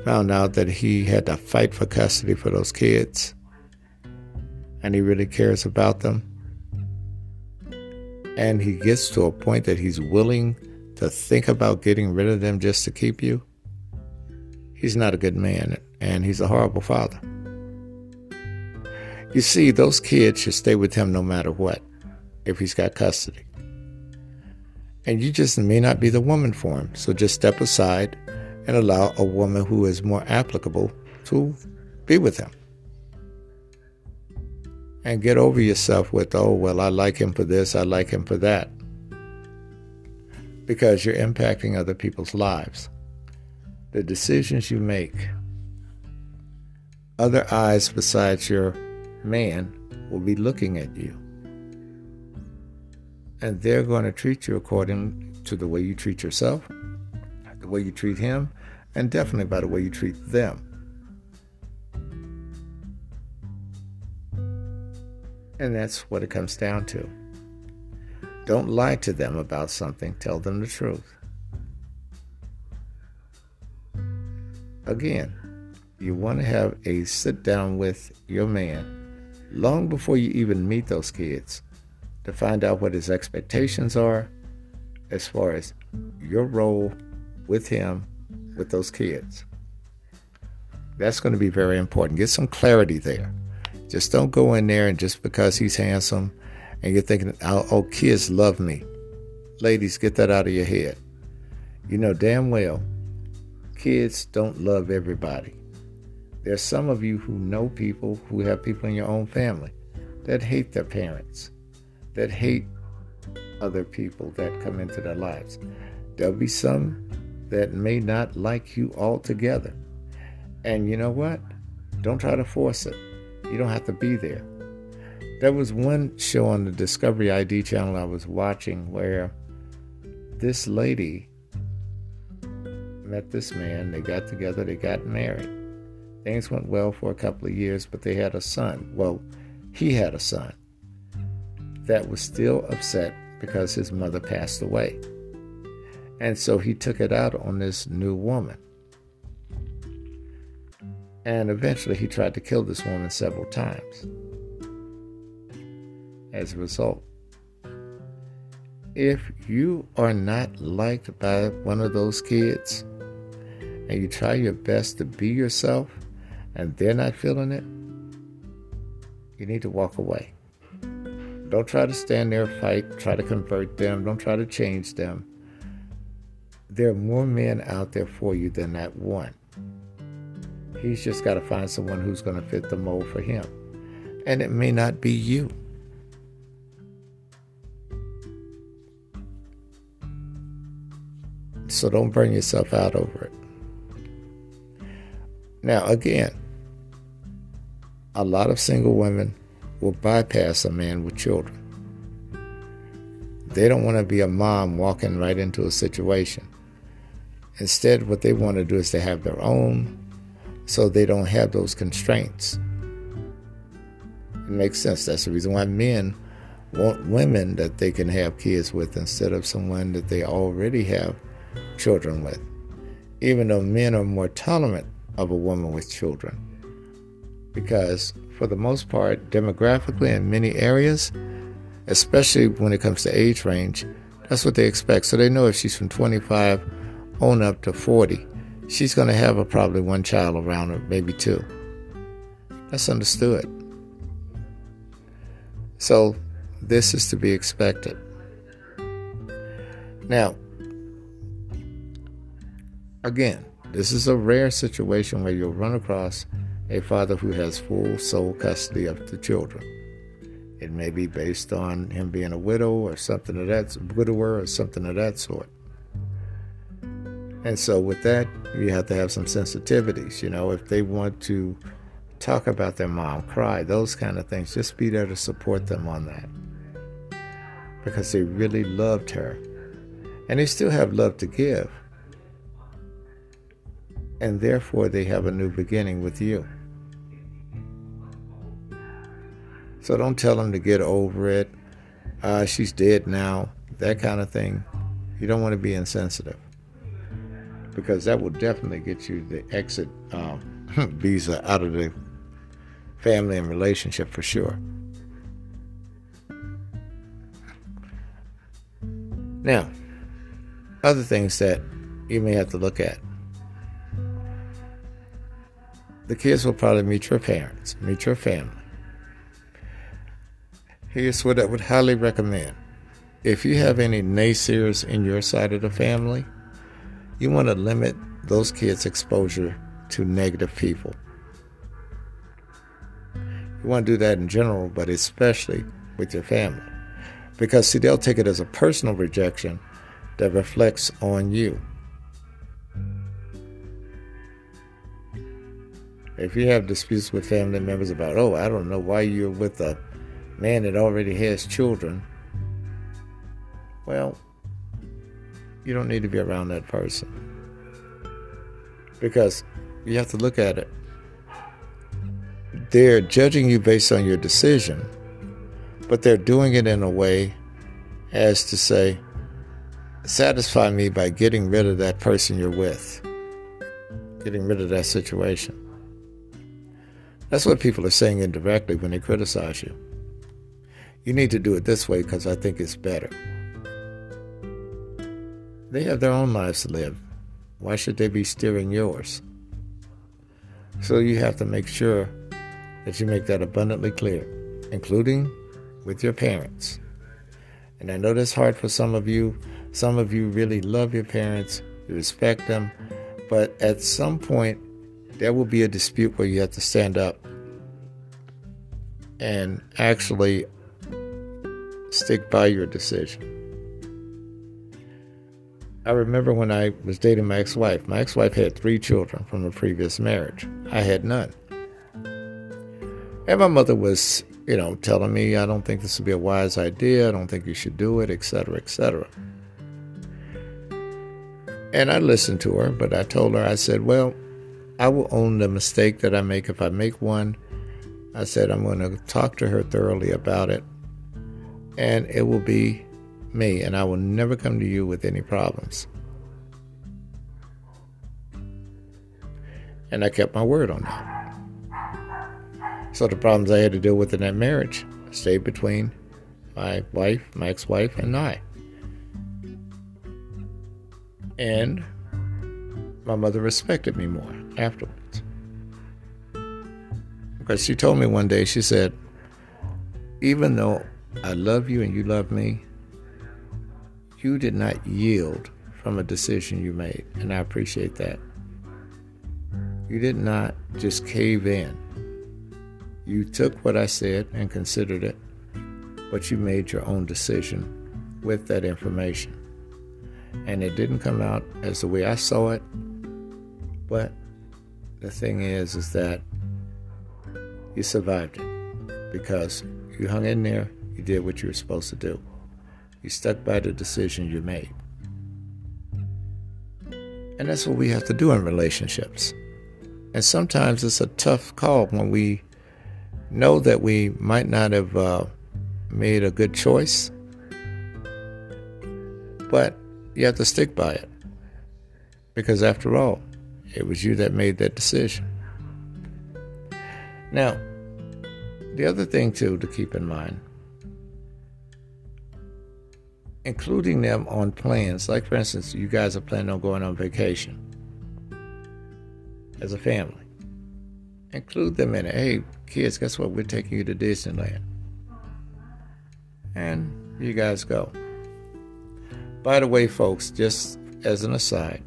[SPEAKER 3] found out that he had to fight for custody for those kids and he really cares about them, and he gets to a point that he's willing to think about getting rid of them just to keep you, he's not a good man and he's a horrible father. You see, those kids should stay with him no matter what if he's got custody. And you just may not be the woman for him. So just step aside and allow a woman who is more applicable to be with him and get over yourself with, oh, well, I like him for this, I like him for that. Because you're impacting other people's lives. The decisions you make, other eyes besides your man will be looking at you. And they're going to treat you according to the way you treat yourself, the way you treat him, and definitely by the way you treat them. And that's what it comes down to. Don't lie to them about something, tell them the truth. Again, you want to have a sit down with your man long before you even meet those kids to find out what his expectations are as far as your role with him with those kids. That's going to be very important. Get some clarity there. Just don't go in there and just because he's handsome and you're thinking, oh, oh, kids love me. Ladies, get that out of your head. You know damn well kids don't love everybody. There's some of you who know people who have people in your own family that hate their parents, that hate other people that come into their lives. There'll be some that may not like you altogether. And you know what? Don't try to force it. You don't have to be there. There was one show on the Discovery ID channel I was watching where this lady met this man. They got together, they got married. Things went well for a couple of years, but they had a son. Well, he had a son that was still upset because his mother passed away. And so he took it out on this new woman. And eventually he tried to kill this woman several times. As a result, if you are not liked by one of those kids and you try your best to be yourself and they're not feeling it, you need to walk away. Don't try to stand there, fight, try to convert them, don't try to change them. There are more men out there for you than that one. He's just got to find someone who's going to fit the mold for him. And it may not be you. So don't burn yourself out over it. Now, again, a lot of single women will bypass a man with children. They don't want to be a mom walking right into a situation. Instead, what they want to do is to have their own so they don't have those constraints. It makes sense. That's the reason why men want women that they can have kids with instead of someone that they already have children with. Even though men are more tolerant of a woman with children. Because, for the most part, demographically in many areas, especially when it comes to age range, that's what they expect. So they know if she's from 25 on up to 40, she's going to have a, probably one child around her, maybe two. That's understood. So this is to be expected. Now, again, This is a rare situation where you'll run across a father who has full sole custody of the children. It may be based on him being a widow or something of that widower or something of that sort. And so with that, you have to have some sensitivities. You know, if they want to talk about their mom, cry, those kind of things, just be there to support them on that. Because they really loved her. And they still have love to give. And therefore, they have a new beginning with you. So don't tell them to get over it. Uh, she's dead now. That kind of thing. You don't want to be insensitive because that will definitely get you the exit um, *laughs* visa out of the family and relationship for sure. Now, other things that you may have to look at. The kids will probably meet your parents, meet your family. Here's what I would highly recommend. If you have any naysayers in your side of the family, you want to limit those kids' exposure to negative people. You want to do that in general, but especially with your family. Because, see, they'll take it as a personal rejection that reflects on you. If you have disputes with family members about, oh, I don't know why you're with a man that already has children, well, you don't need to be around that person. Because you have to look at it. They're judging you based on your decision, but they're doing it in a way as to say, satisfy me by getting rid of that person you're with, getting rid of that situation. That's what people are saying indirectly when they criticize you. You need to do it this way because I think it's better. They have their own lives to live. Why should they be steering yours? So you have to make sure that you make that abundantly clear, including with your parents. And I know that's hard for some of you. Some of you really love your parents, you respect them, but at some point, there will be a dispute where you have to stand up and actually stick by your decision. I remember when I was dating my ex wife. My ex wife had three children from a previous marriage. I had none. And my mother was, you know, telling me, I don't think this would be a wise idea. I don't think you should do it, etc., etc. And I listened to her, but I told her, I said, well, I will own the mistake that I make if I make one. I said, I'm going to talk to her thoroughly about it and it will be me, and I will never come to you with any problems. And I kept my word on that. So the problems I had to deal with in that marriage stayed between my wife, my ex wife, and I. And my mother respected me more afterwards. Because she told me one day, she said, even though I love you and you love me. You did not yield from a decision you made, and I appreciate that. You did not just cave in. You took what I said and considered it, but you made your own decision with that information. And it didn't come out as the way I saw it, but the thing is, is that you survived it because you hung in there you did what you were supposed to do. You stuck by the decision you made. And that's what we have to do in relationships. And sometimes it's a tough call when we know that we might not have uh, made a good choice, but you have to stick by it. Because after all, it was you that made that decision. Now, the other thing, too, to keep in mind including them on plans. Like, for instance, you guys are planning on going on vacation as a family. Include them in it. Hey, kids, guess what? We're taking you to Disneyland. And you guys go. By the way, folks, just as an aside,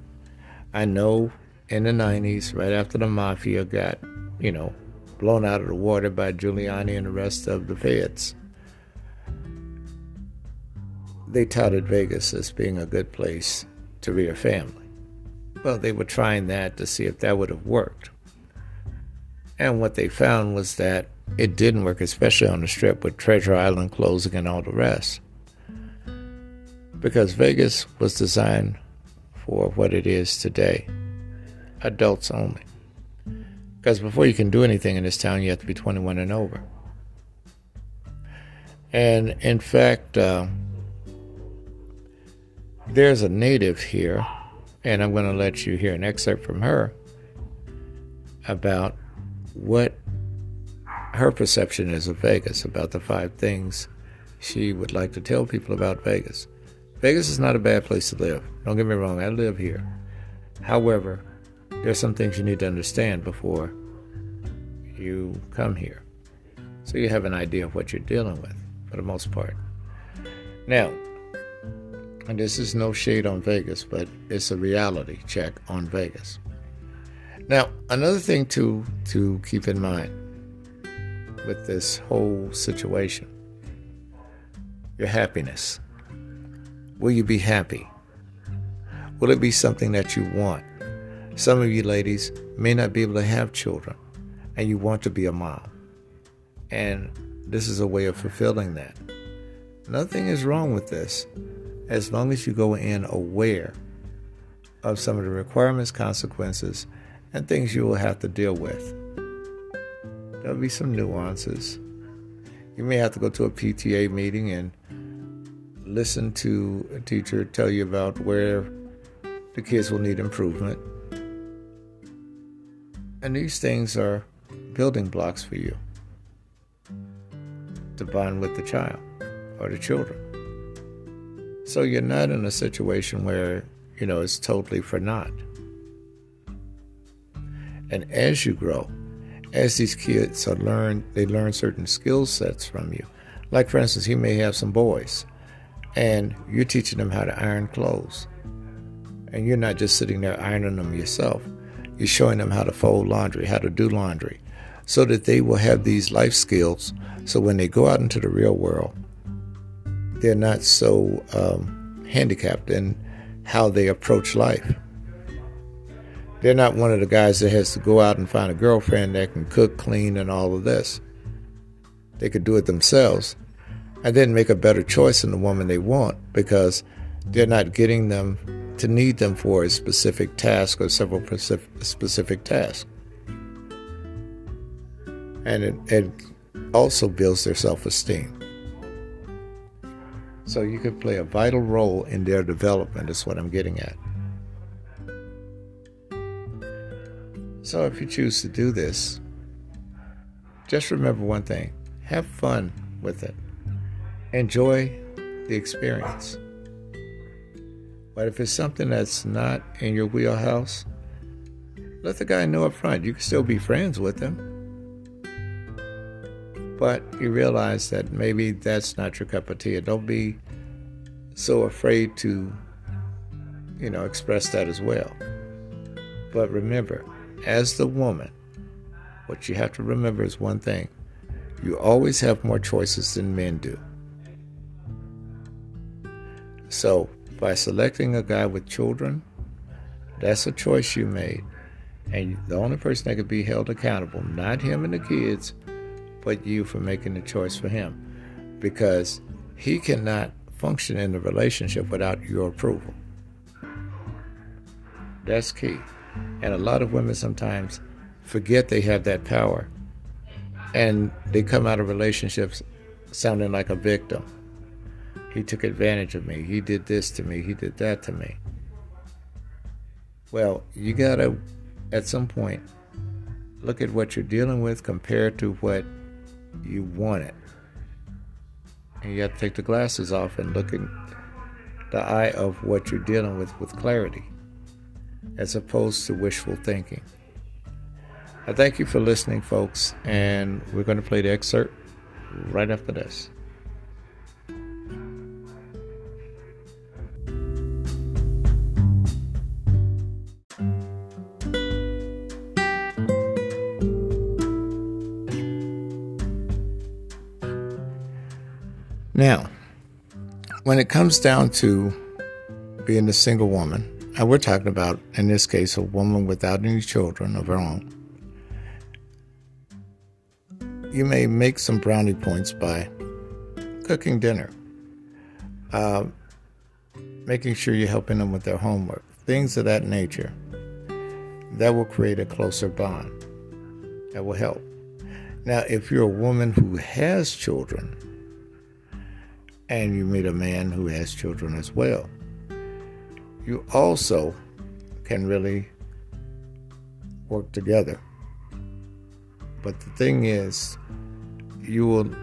[SPEAKER 3] I know in the 90s, right after the mafia got, you know, blown out of the water by Giuliani and the rest of the feds. They touted Vegas as being a good place to rear family. Well, they were trying that to see if that would have worked. And what they found was that it didn't work, especially on the strip with Treasure Island closing and all the rest. Because Vegas was designed for what it is today adults only. Because before you can do anything in this town, you have to be 21 and over. And in fact, uh, there's a native here, and I'm going to let you hear an excerpt from her about what her perception is of Vegas, about the five things she would like to tell people about Vegas. Vegas is not a bad place to live. Don't get me wrong, I live here. However, there's some things you need to understand before you come here. So you have an idea of what you're dealing with for the most part. Now, and this is no shade on Vegas, but it's a reality check on Vegas. Now, another thing to to keep in mind with this whole situation, your happiness. Will you be happy? Will it be something that you want? Some of you ladies may not be able to have children and you want to be a mom. And this is a way of fulfilling that. Nothing is wrong with this as long as you go in aware of some of the requirements, consequences, and things you will have to deal with. There'll be some nuances. You may have to go to a PTA meeting and listen to a teacher tell you about where the kids will need improvement. And these things are building blocks for you to bond with the child or the children. So you're not in a situation where, you know, it's totally for naught. And as you grow, as these kids are learn, they learn certain skill sets from you. Like for instance, you may have some boys, and you're teaching them how to iron clothes, and you're not just sitting there ironing them yourself. You're showing them how to fold laundry, how to do laundry, so that they will have these life skills. So when they go out into the real world, they're not so um, handicapped in how they approach life. They're not one of the guys that has to go out and find a girlfriend that can cook, clean, and all of this. They could do it themselves and then make a better choice in the woman they want because they're not getting them to need them for a specific task or several specific tasks. And it, it also builds their self esteem. So you could play a vital role in their development, is what I'm getting at. So if you choose to do this, just remember one thing have fun with it, enjoy the experience. But if it's something that's not in your wheelhouse, let the guy know up front. You can still be friends with him. But you realize that maybe that's not your cup of tea. Don't be so afraid to, you know, express that as well. But remember, as the woman, what you have to remember is one thing you always have more choices than men do. So, by selecting a guy with children, that's a choice you made. And the only person that could be held accountable, not him and the kids, but you for making the choice for him. Because he cannot function in the relationship without your approval. That's key. And a lot of women sometimes forget they have that power. And they come out of relationships sounding like a victim. He took advantage of me. He did this to me. He did that to me. Well, you got to, at some point, look at what you're dealing with compared to what you wanted. And you have to take the glasses off and look in the eye of what you're dealing with with clarity as opposed to wishful thinking. I thank you for listening, folks, and we're going to play the excerpt right after this. Now, when it comes down to being a single woman, and we're talking about, in this case, a woman without any children of her own, you may make some brownie points by cooking dinner, uh, making sure you're helping them with their homework, things of that nature. That will create a closer bond. That will help. Now, if you're a woman who has children and you meet a man who has children as well, you also can really work together. But the thing is, you will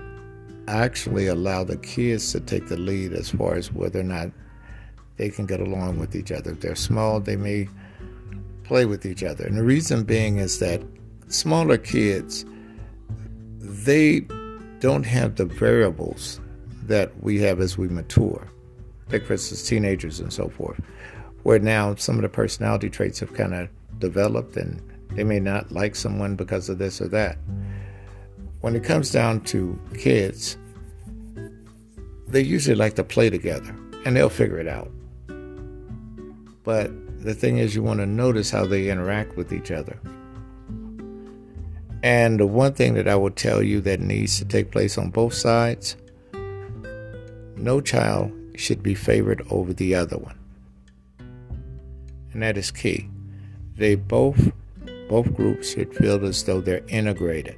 [SPEAKER 3] actually allow the kids to take the lead as far as whether or not they can get along with each other. If they're small, they may play with each other. And the reason being is that smaller kids, they don't have the variables that we have as we mature. Take, for instance, teenagers and so forth, where now some of the personality traits have kind of developed and they may not like someone because of this or that. When it comes down to kids, they usually like to play together and they'll figure it out. But the thing is, you want to notice how they interact with each other. And the one thing that I will tell you that needs to take place on both sides no child should be favored over the other one. And that is key. They both both groups should feel as though they're integrated.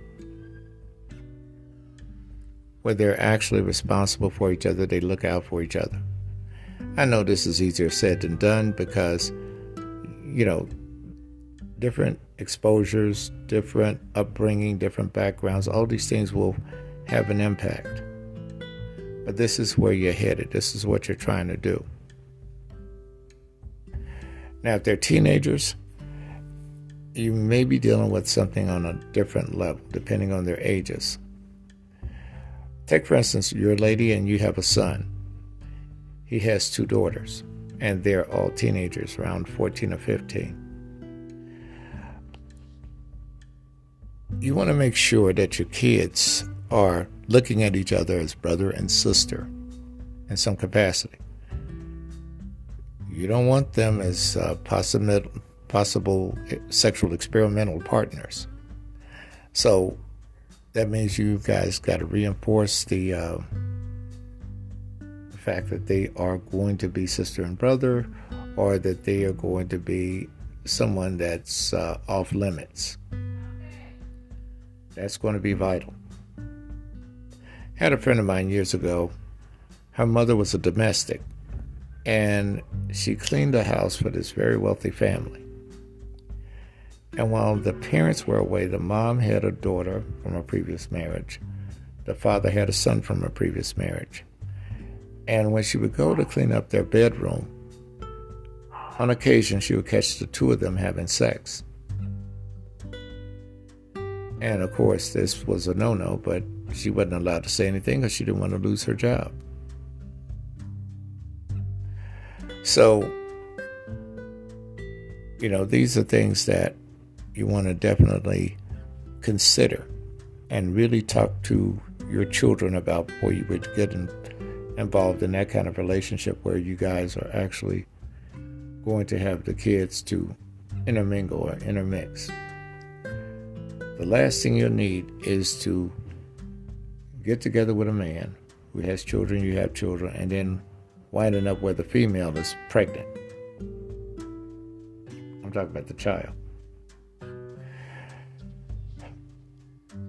[SPEAKER 3] Where they're actually responsible for each other, they look out for each other. I know this is easier said than done because, you know, different exposures, different upbringing, different backgrounds, all these things will have an impact. But this is where you're headed, this is what you're trying to do. Now, if they're teenagers, you may be dealing with something on a different level depending on their ages. Take, for instance, you're a lady and you have a son. He has two daughters, and they're all teenagers, around 14 or 15. You want to make sure that your kids are looking at each other as brother and sister in some capacity. You don't want them as uh, possible possible sexual experimental partners. So that means you guys got to reinforce the, uh, the fact that they are going to be sister and brother, or that they are going to be someone that's uh, off limits. That's going to be vital. Had a friend of mine years ago. Her mother was a domestic, and she cleaned the house for this very wealthy family. And while the parents were away, the mom had a daughter from a previous marriage. The father had a son from a previous marriage. And when she would go to clean up their bedroom, on occasion she would catch the two of them having sex. And of course, this was a no no, but she wasn't allowed to say anything because she didn't want to lose her job. So, you know, these are things that you want to definitely consider and really talk to your children about before you would get in, involved in that kind of relationship where you guys are actually going to have the kids to intermingle or intermix. The last thing you'll need is to get together with a man who has children, you have children, and then winding up where the female is pregnant. I'm talking about the child.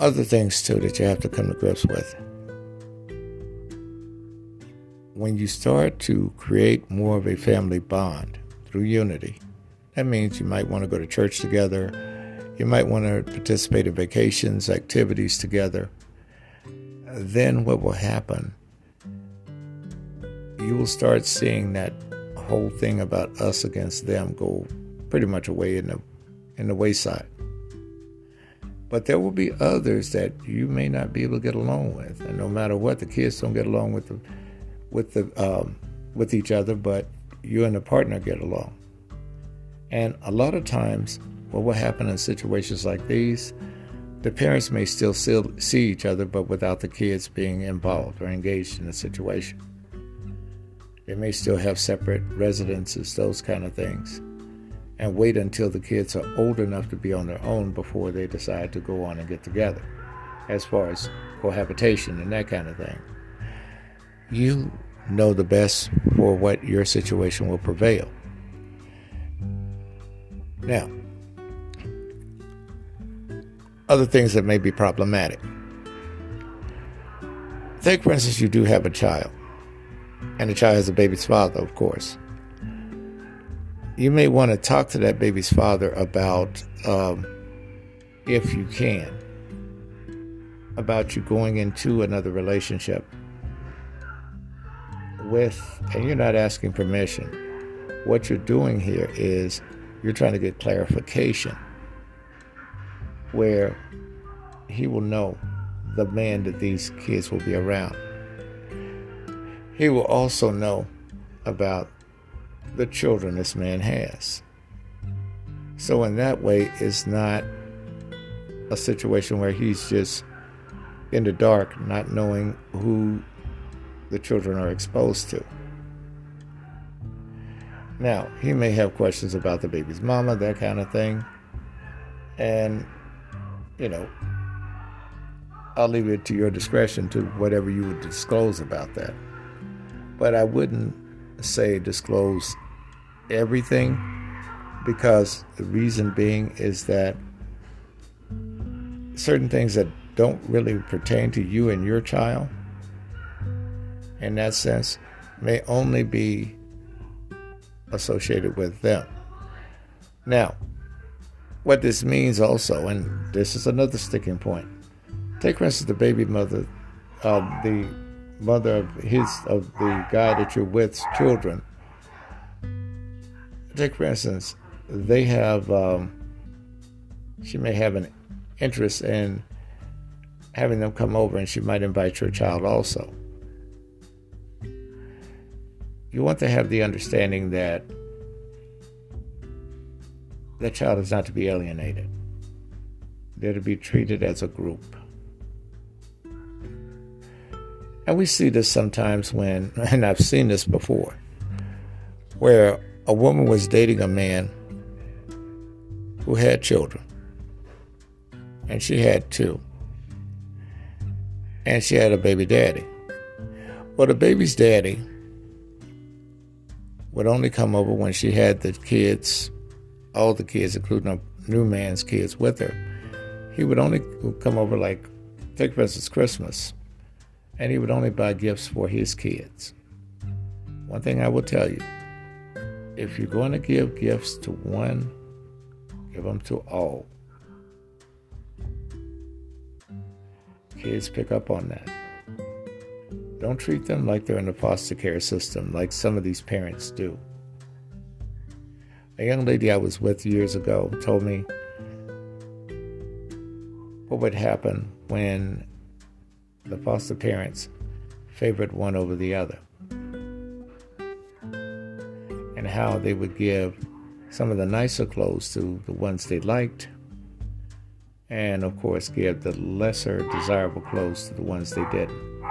[SPEAKER 3] other things too that you have to come to grips with. When you start to create more of a family bond through unity, that means you might want to go to church together, you might want to participate in vacations, activities together. Then what will happen? You will start seeing that whole thing about us against them go pretty much away in the in the wayside. But there will be others that you may not be able to get along with, and no matter what, the kids don't get along with the, with the um, with each other, but you and the partner get along. And a lot of times, what will happen in situations like these, the parents may still see each other, but without the kids being involved or engaged in the situation. They may still have separate residences, those kind of things, and wait until the kids are old enough to be on their own before they decide to go on and get together, as far as cohabitation and that kind of thing. You know the best for what your situation will prevail. Now, other things that may be problematic. Think, for instance, you do have a child, and the child has a baby's father, of course. You may want to talk to that baby's father about, um, if you can, about you going into another relationship with, and you're not asking permission. What you're doing here is you're trying to get clarification where he will know the man that these kids will be around. He will also know about the children this man has. So, in that way, it's not a situation where he's just in the dark, not knowing who the children are exposed to. Now, he may have questions about the baby's mama, that kind of thing. And you know, I'll leave it to your discretion to whatever you would disclose about that. But I wouldn't say disclose everything because the reason being is that certain things that don't really pertain to you and your child, in that sense, may only be associated with them. Now, what this means also, and this is another sticking point. Take for instance the baby mother, uh, the mother of his of the guy that you're with's children. Take for instance, they have um, she may have an interest in having them come over, and she might invite your child also. You want to have the understanding that that child is not to be alienated. They're to be treated as a group. And we see this sometimes when, *laughs* and I've seen this before, where a woman was dating a man who had children. And she had two. And she had a baby daddy. Well, the baby's daddy would only come over when she had the kids all the kids, including a new man's kids, with her. He would only come over like take for instance Christmas, and he would only buy gifts for his kids. One thing I will tell you: if you're going to give gifts to one, give them to all. Kids pick up on that. Don't treat them like they're in the foster care system, like some of these parents do. A young lady I was with years ago told me what would happen when the foster parents favored one over the other, and how they would give some of the nicer clothes to the ones they liked, and of course, give the lesser desirable clothes to the ones they didn't.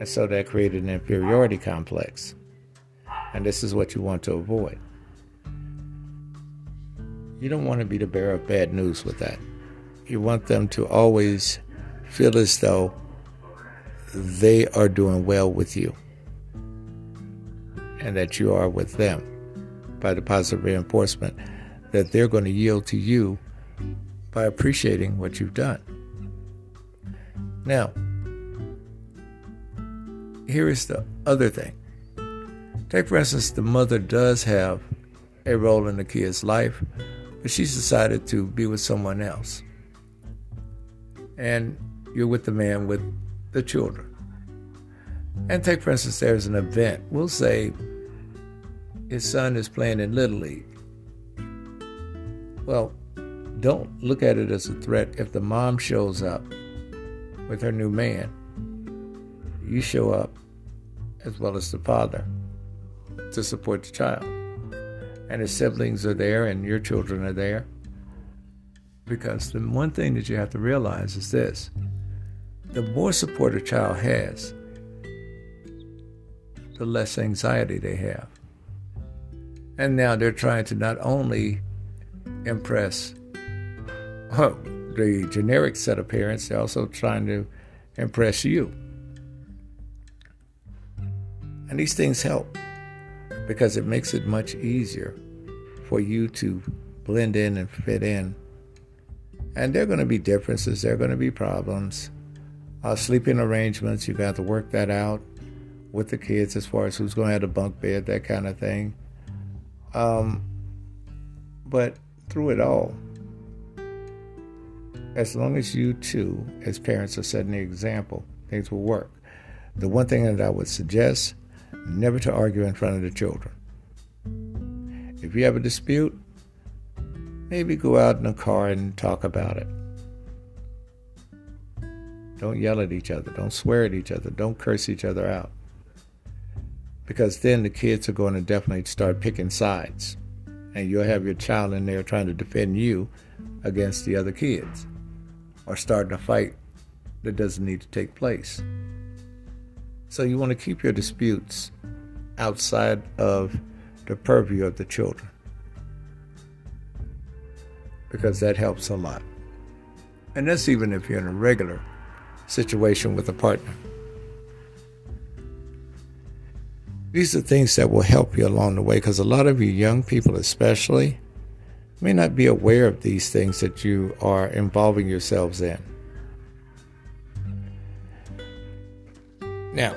[SPEAKER 3] And so that created an inferiority complex. And this is what you want to avoid. You don't want to be the bearer of bad news with that. You want them to always feel as though they are doing well with you and that you are with them by the positive reinforcement that they're going to yield to you by appreciating what you've done. Now, here is the other thing. Take, for instance, the mother does have a role in the kid's life, but she's decided to be with someone else. And you're with the man with the children. And take, for instance, there's an event. We'll say his son is playing in Little League. Well, don't look at it as a threat. If the mom shows up with her new man, you show up as well as the father to support the child and his siblings are there and your children are there, Because the one thing that you have to realize is this the more support a child has, the less anxiety they have. And now they're trying to not only impress oh, the generic set of parents, they're also trying to impress you. And these things help because it makes it much easier for you to blend in and fit in. And there are going to be differences, there are going to be problems. Uh, sleeping arrangements—you've got to work that out with the kids as far as who's going to have a bunk bed, that kind of thing. Um, but through it all, as long as you two, as parents, are setting the example, things will work. The one thing that I would suggest never to argue in front of the children. If you have a dispute, maybe go out in the car and talk about it. Don't yell at each other. Don't swear at each other. Don't curse each other out. Because then the kids are going to definitely start picking sides. And you'll have your child in there trying to defend you against the other kids or starting a fight that doesn't need to take place. So you want to keep your disputes outside of the purview of the children because that helps a lot. And that's even if you're in a regular situation with a partner. These are things that will help you along the way because a lot of you young people, especially, may not be aware of these things that you are involving yourselves in. Now,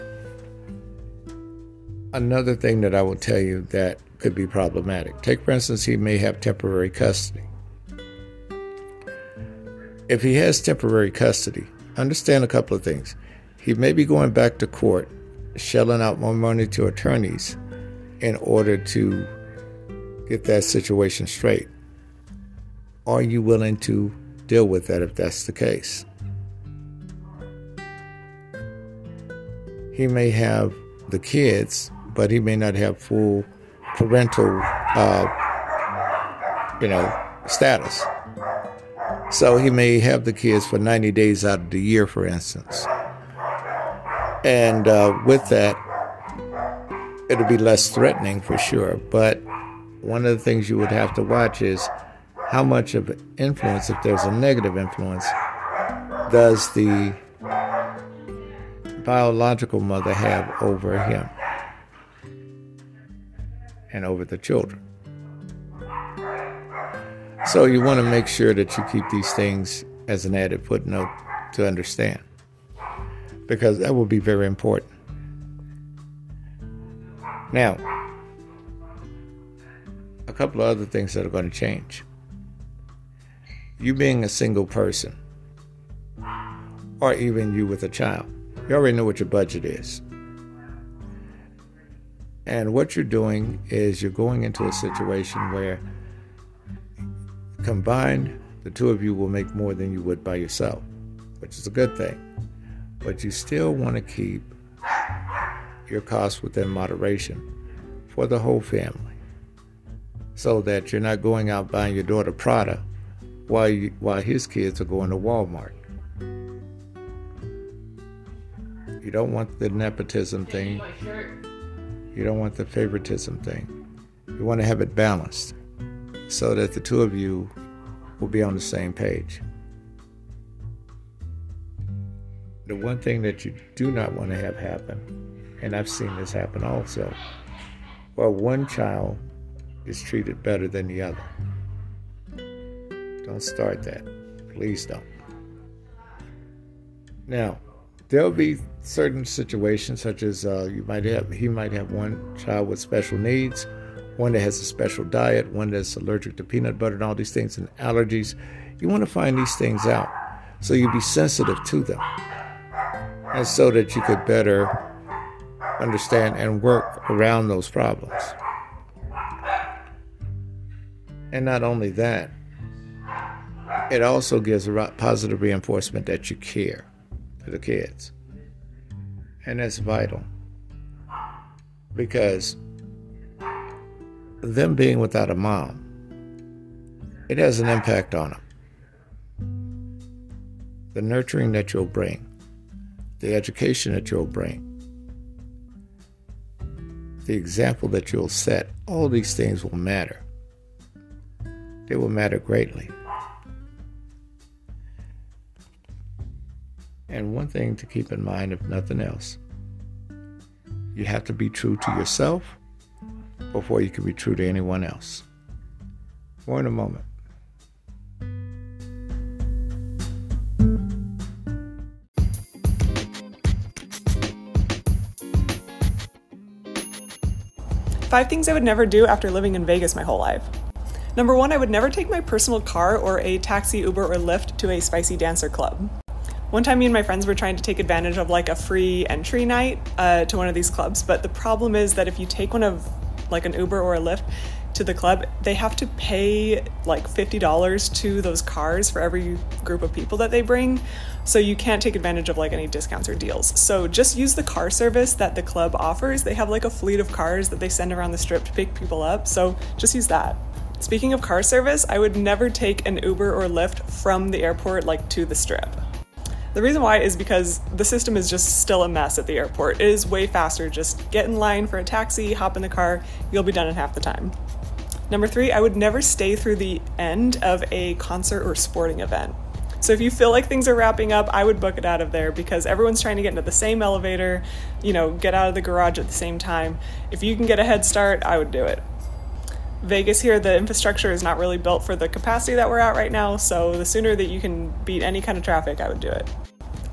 [SPEAKER 3] another thing that I will tell you that could be problematic. Take, for instance, he may have temporary custody. If he has temporary custody, understand a couple of things. He may be going back to court, shelling out more money to attorneys in order to get that situation straight. Are you willing to deal with that if that's the case? He may have the kids, but he may not have full parental, uh, you know, status. So he may have the kids for 90 days out of the year, for instance. And uh, with that, it'll be less threatening for sure. But one of the things you would have to watch is how much of influence, if there's a negative influence, does the biological mother have over him and over the children. So you want to make sure that you keep these things as an added footnote to understand, because that will be very important. Now, a couple of other things that are going to change. You being a single person, or even you with a child, you already know what your budget is. And what you're doing is you're going into a situation where combined, the two of you will make more than you would by yourself, which is a good thing. But you still want to keep your costs within moderation for the whole family so that you're not going out buying your daughter Prada while, you, while his kids are going to Walmart. You don't want the nepotism thing. You don't want the favoritism thing. You want to have it balanced so that the two of you will be on the same page. The one thing that you do not want to have happen, and I've seen this happen also, well, one child is treated better than the other. Don't start that. Please don't. Now, there'll be certain situations such as uh, you might have he might have one child with special needs one that has a special diet one that's allergic to peanut butter and all these things and allergies. You want to find these things out so you be sensitive to them and so that you could better understand and work around those problems. And not only that it also gives a positive reinforcement that you care the kids and that's vital because them being without a mom, it has an impact on them. the nurturing that you'll bring, the education that you'll bring, the example that you'll set, all these things will matter. They will matter greatly. And one thing to keep in mind, if nothing else, you have to be true to yourself before you can be true to anyone else. More in a moment.
[SPEAKER 4] Five things I would never do after living in Vegas my whole life. Number one, I would never take my personal car or a taxi, Uber, or Lyft to a spicy dancer club. One time, me and my friends were trying to take advantage of like a free entry night uh, to one of these clubs, but the problem is that if you take one of like an Uber or a Lyft to the club, they have to pay like $50 to those cars for every group of people that they bring. So you can't take advantage of like any discounts or deals. So just use the car service that the club offers. They have like a fleet of cars that they send around the strip to pick people up. So just use that. Speaking of car service, I would never take an Uber or Lyft from the airport like to the strip. The reason why is because the system is just still a mess at the airport. It is way faster. Just get in line for a taxi, hop in the car, you'll be done in half the time. Number three, I would never stay through the end of a concert or sporting event. So if you feel like things are wrapping up, I would book it out of there because everyone's trying to get into the same elevator, you know, get out of the garage at the same time. If you can get a head start, I would do it. Vegas here, the infrastructure is not really built for the capacity that we're at right now, so the sooner that you can beat any kind of traffic, I would do it.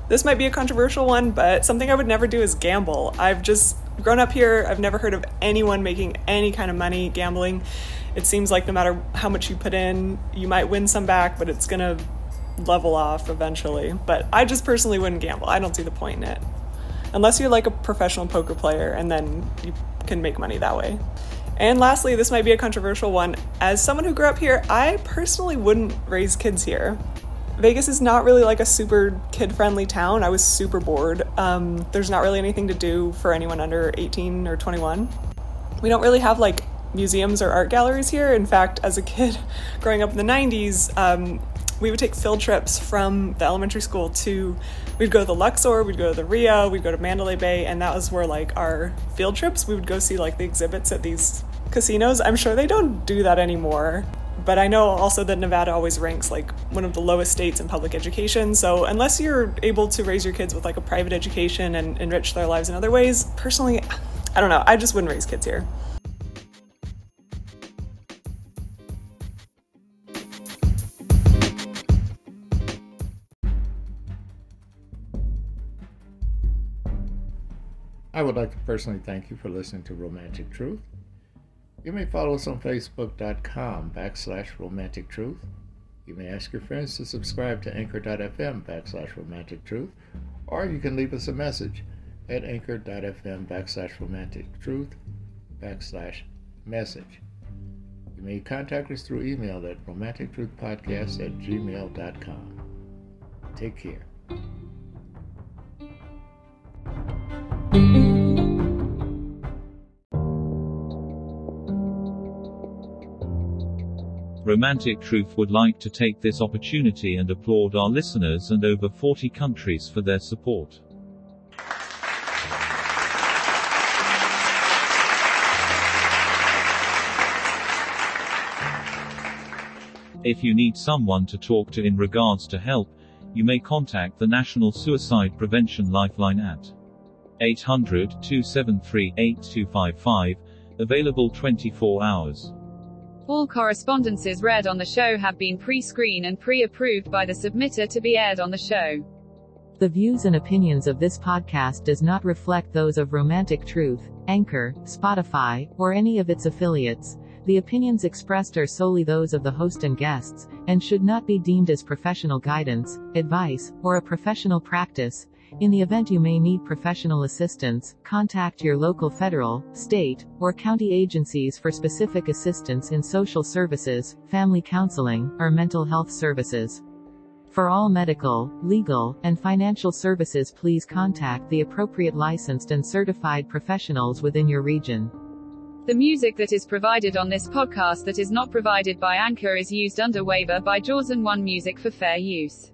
[SPEAKER 4] This might be a controversial one, but something I would never do is gamble. I've just grown up here, I've never heard of anyone making any kind of money gambling. It seems like no matter how much you put in, you might win some back, but it's gonna level off eventually. But I just personally wouldn't gamble. I don't see the point in it. Unless you're like a professional poker player and then you can make money that way. And lastly, this might be a controversial one. As someone who grew up here, I personally wouldn't raise kids here. Vegas is not really like a super kid friendly town. I was super bored. Um, there's not really anything to do for anyone under 18 or 21. We don't really have like museums or art galleries here. In fact, as a kid *laughs* growing up in the 90s, um, we would take field trips from the elementary school to we'd go to the Luxor, we'd go to the Rio, we'd go to Mandalay Bay, and that was where like our field trips. We would go see like the exhibits at these casinos. I'm sure they don't do that anymore. But I know also that Nevada always ranks like one of the lowest states in public education. So unless you're able to raise your kids with like a private education and enrich their lives in other ways, personally, I don't know. I just wouldn't raise kids here.
[SPEAKER 3] I would like to personally thank you for listening to Romantic Truth. You may follow us on Facebook.com backslash Romantic Truth. You may ask your friends to subscribe to Anchor.fm backslash Romantic Truth, or you can leave us a message at Anchor.fm backslash Romantic Truth backslash message. You may contact us through email at romantictruthpodcast at gmail.com. Take care.
[SPEAKER 5] Romantic Truth would like to take this opportunity and applaud our listeners and over 40 countries for their support. If you need someone to talk to in regards to help, you may contact the National Suicide Prevention Lifeline at 800 273 8255, available 24 hours.
[SPEAKER 6] All correspondences read on the show have been pre-screened and pre-approved by the submitter to be aired on the show.
[SPEAKER 7] The views and opinions of this podcast does not reflect those of Romantic Truth, Anchor, Spotify, or any of its affiliates. The opinions expressed are solely those of the host and guests, and should not be deemed as professional guidance, advice, or a professional practice. In the event you may need professional assistance, contact your local federal, state, or county agencies for specific assistance in social services, family counseling, or mental health services. For all medical, legal, and financial services please contact the appropriate licensed and certified professionals within your region.
[SPEAKER 6] The music that is provided on this podcast that is not provided by Anchor is used under waiver by Jaws and One Music for fair use.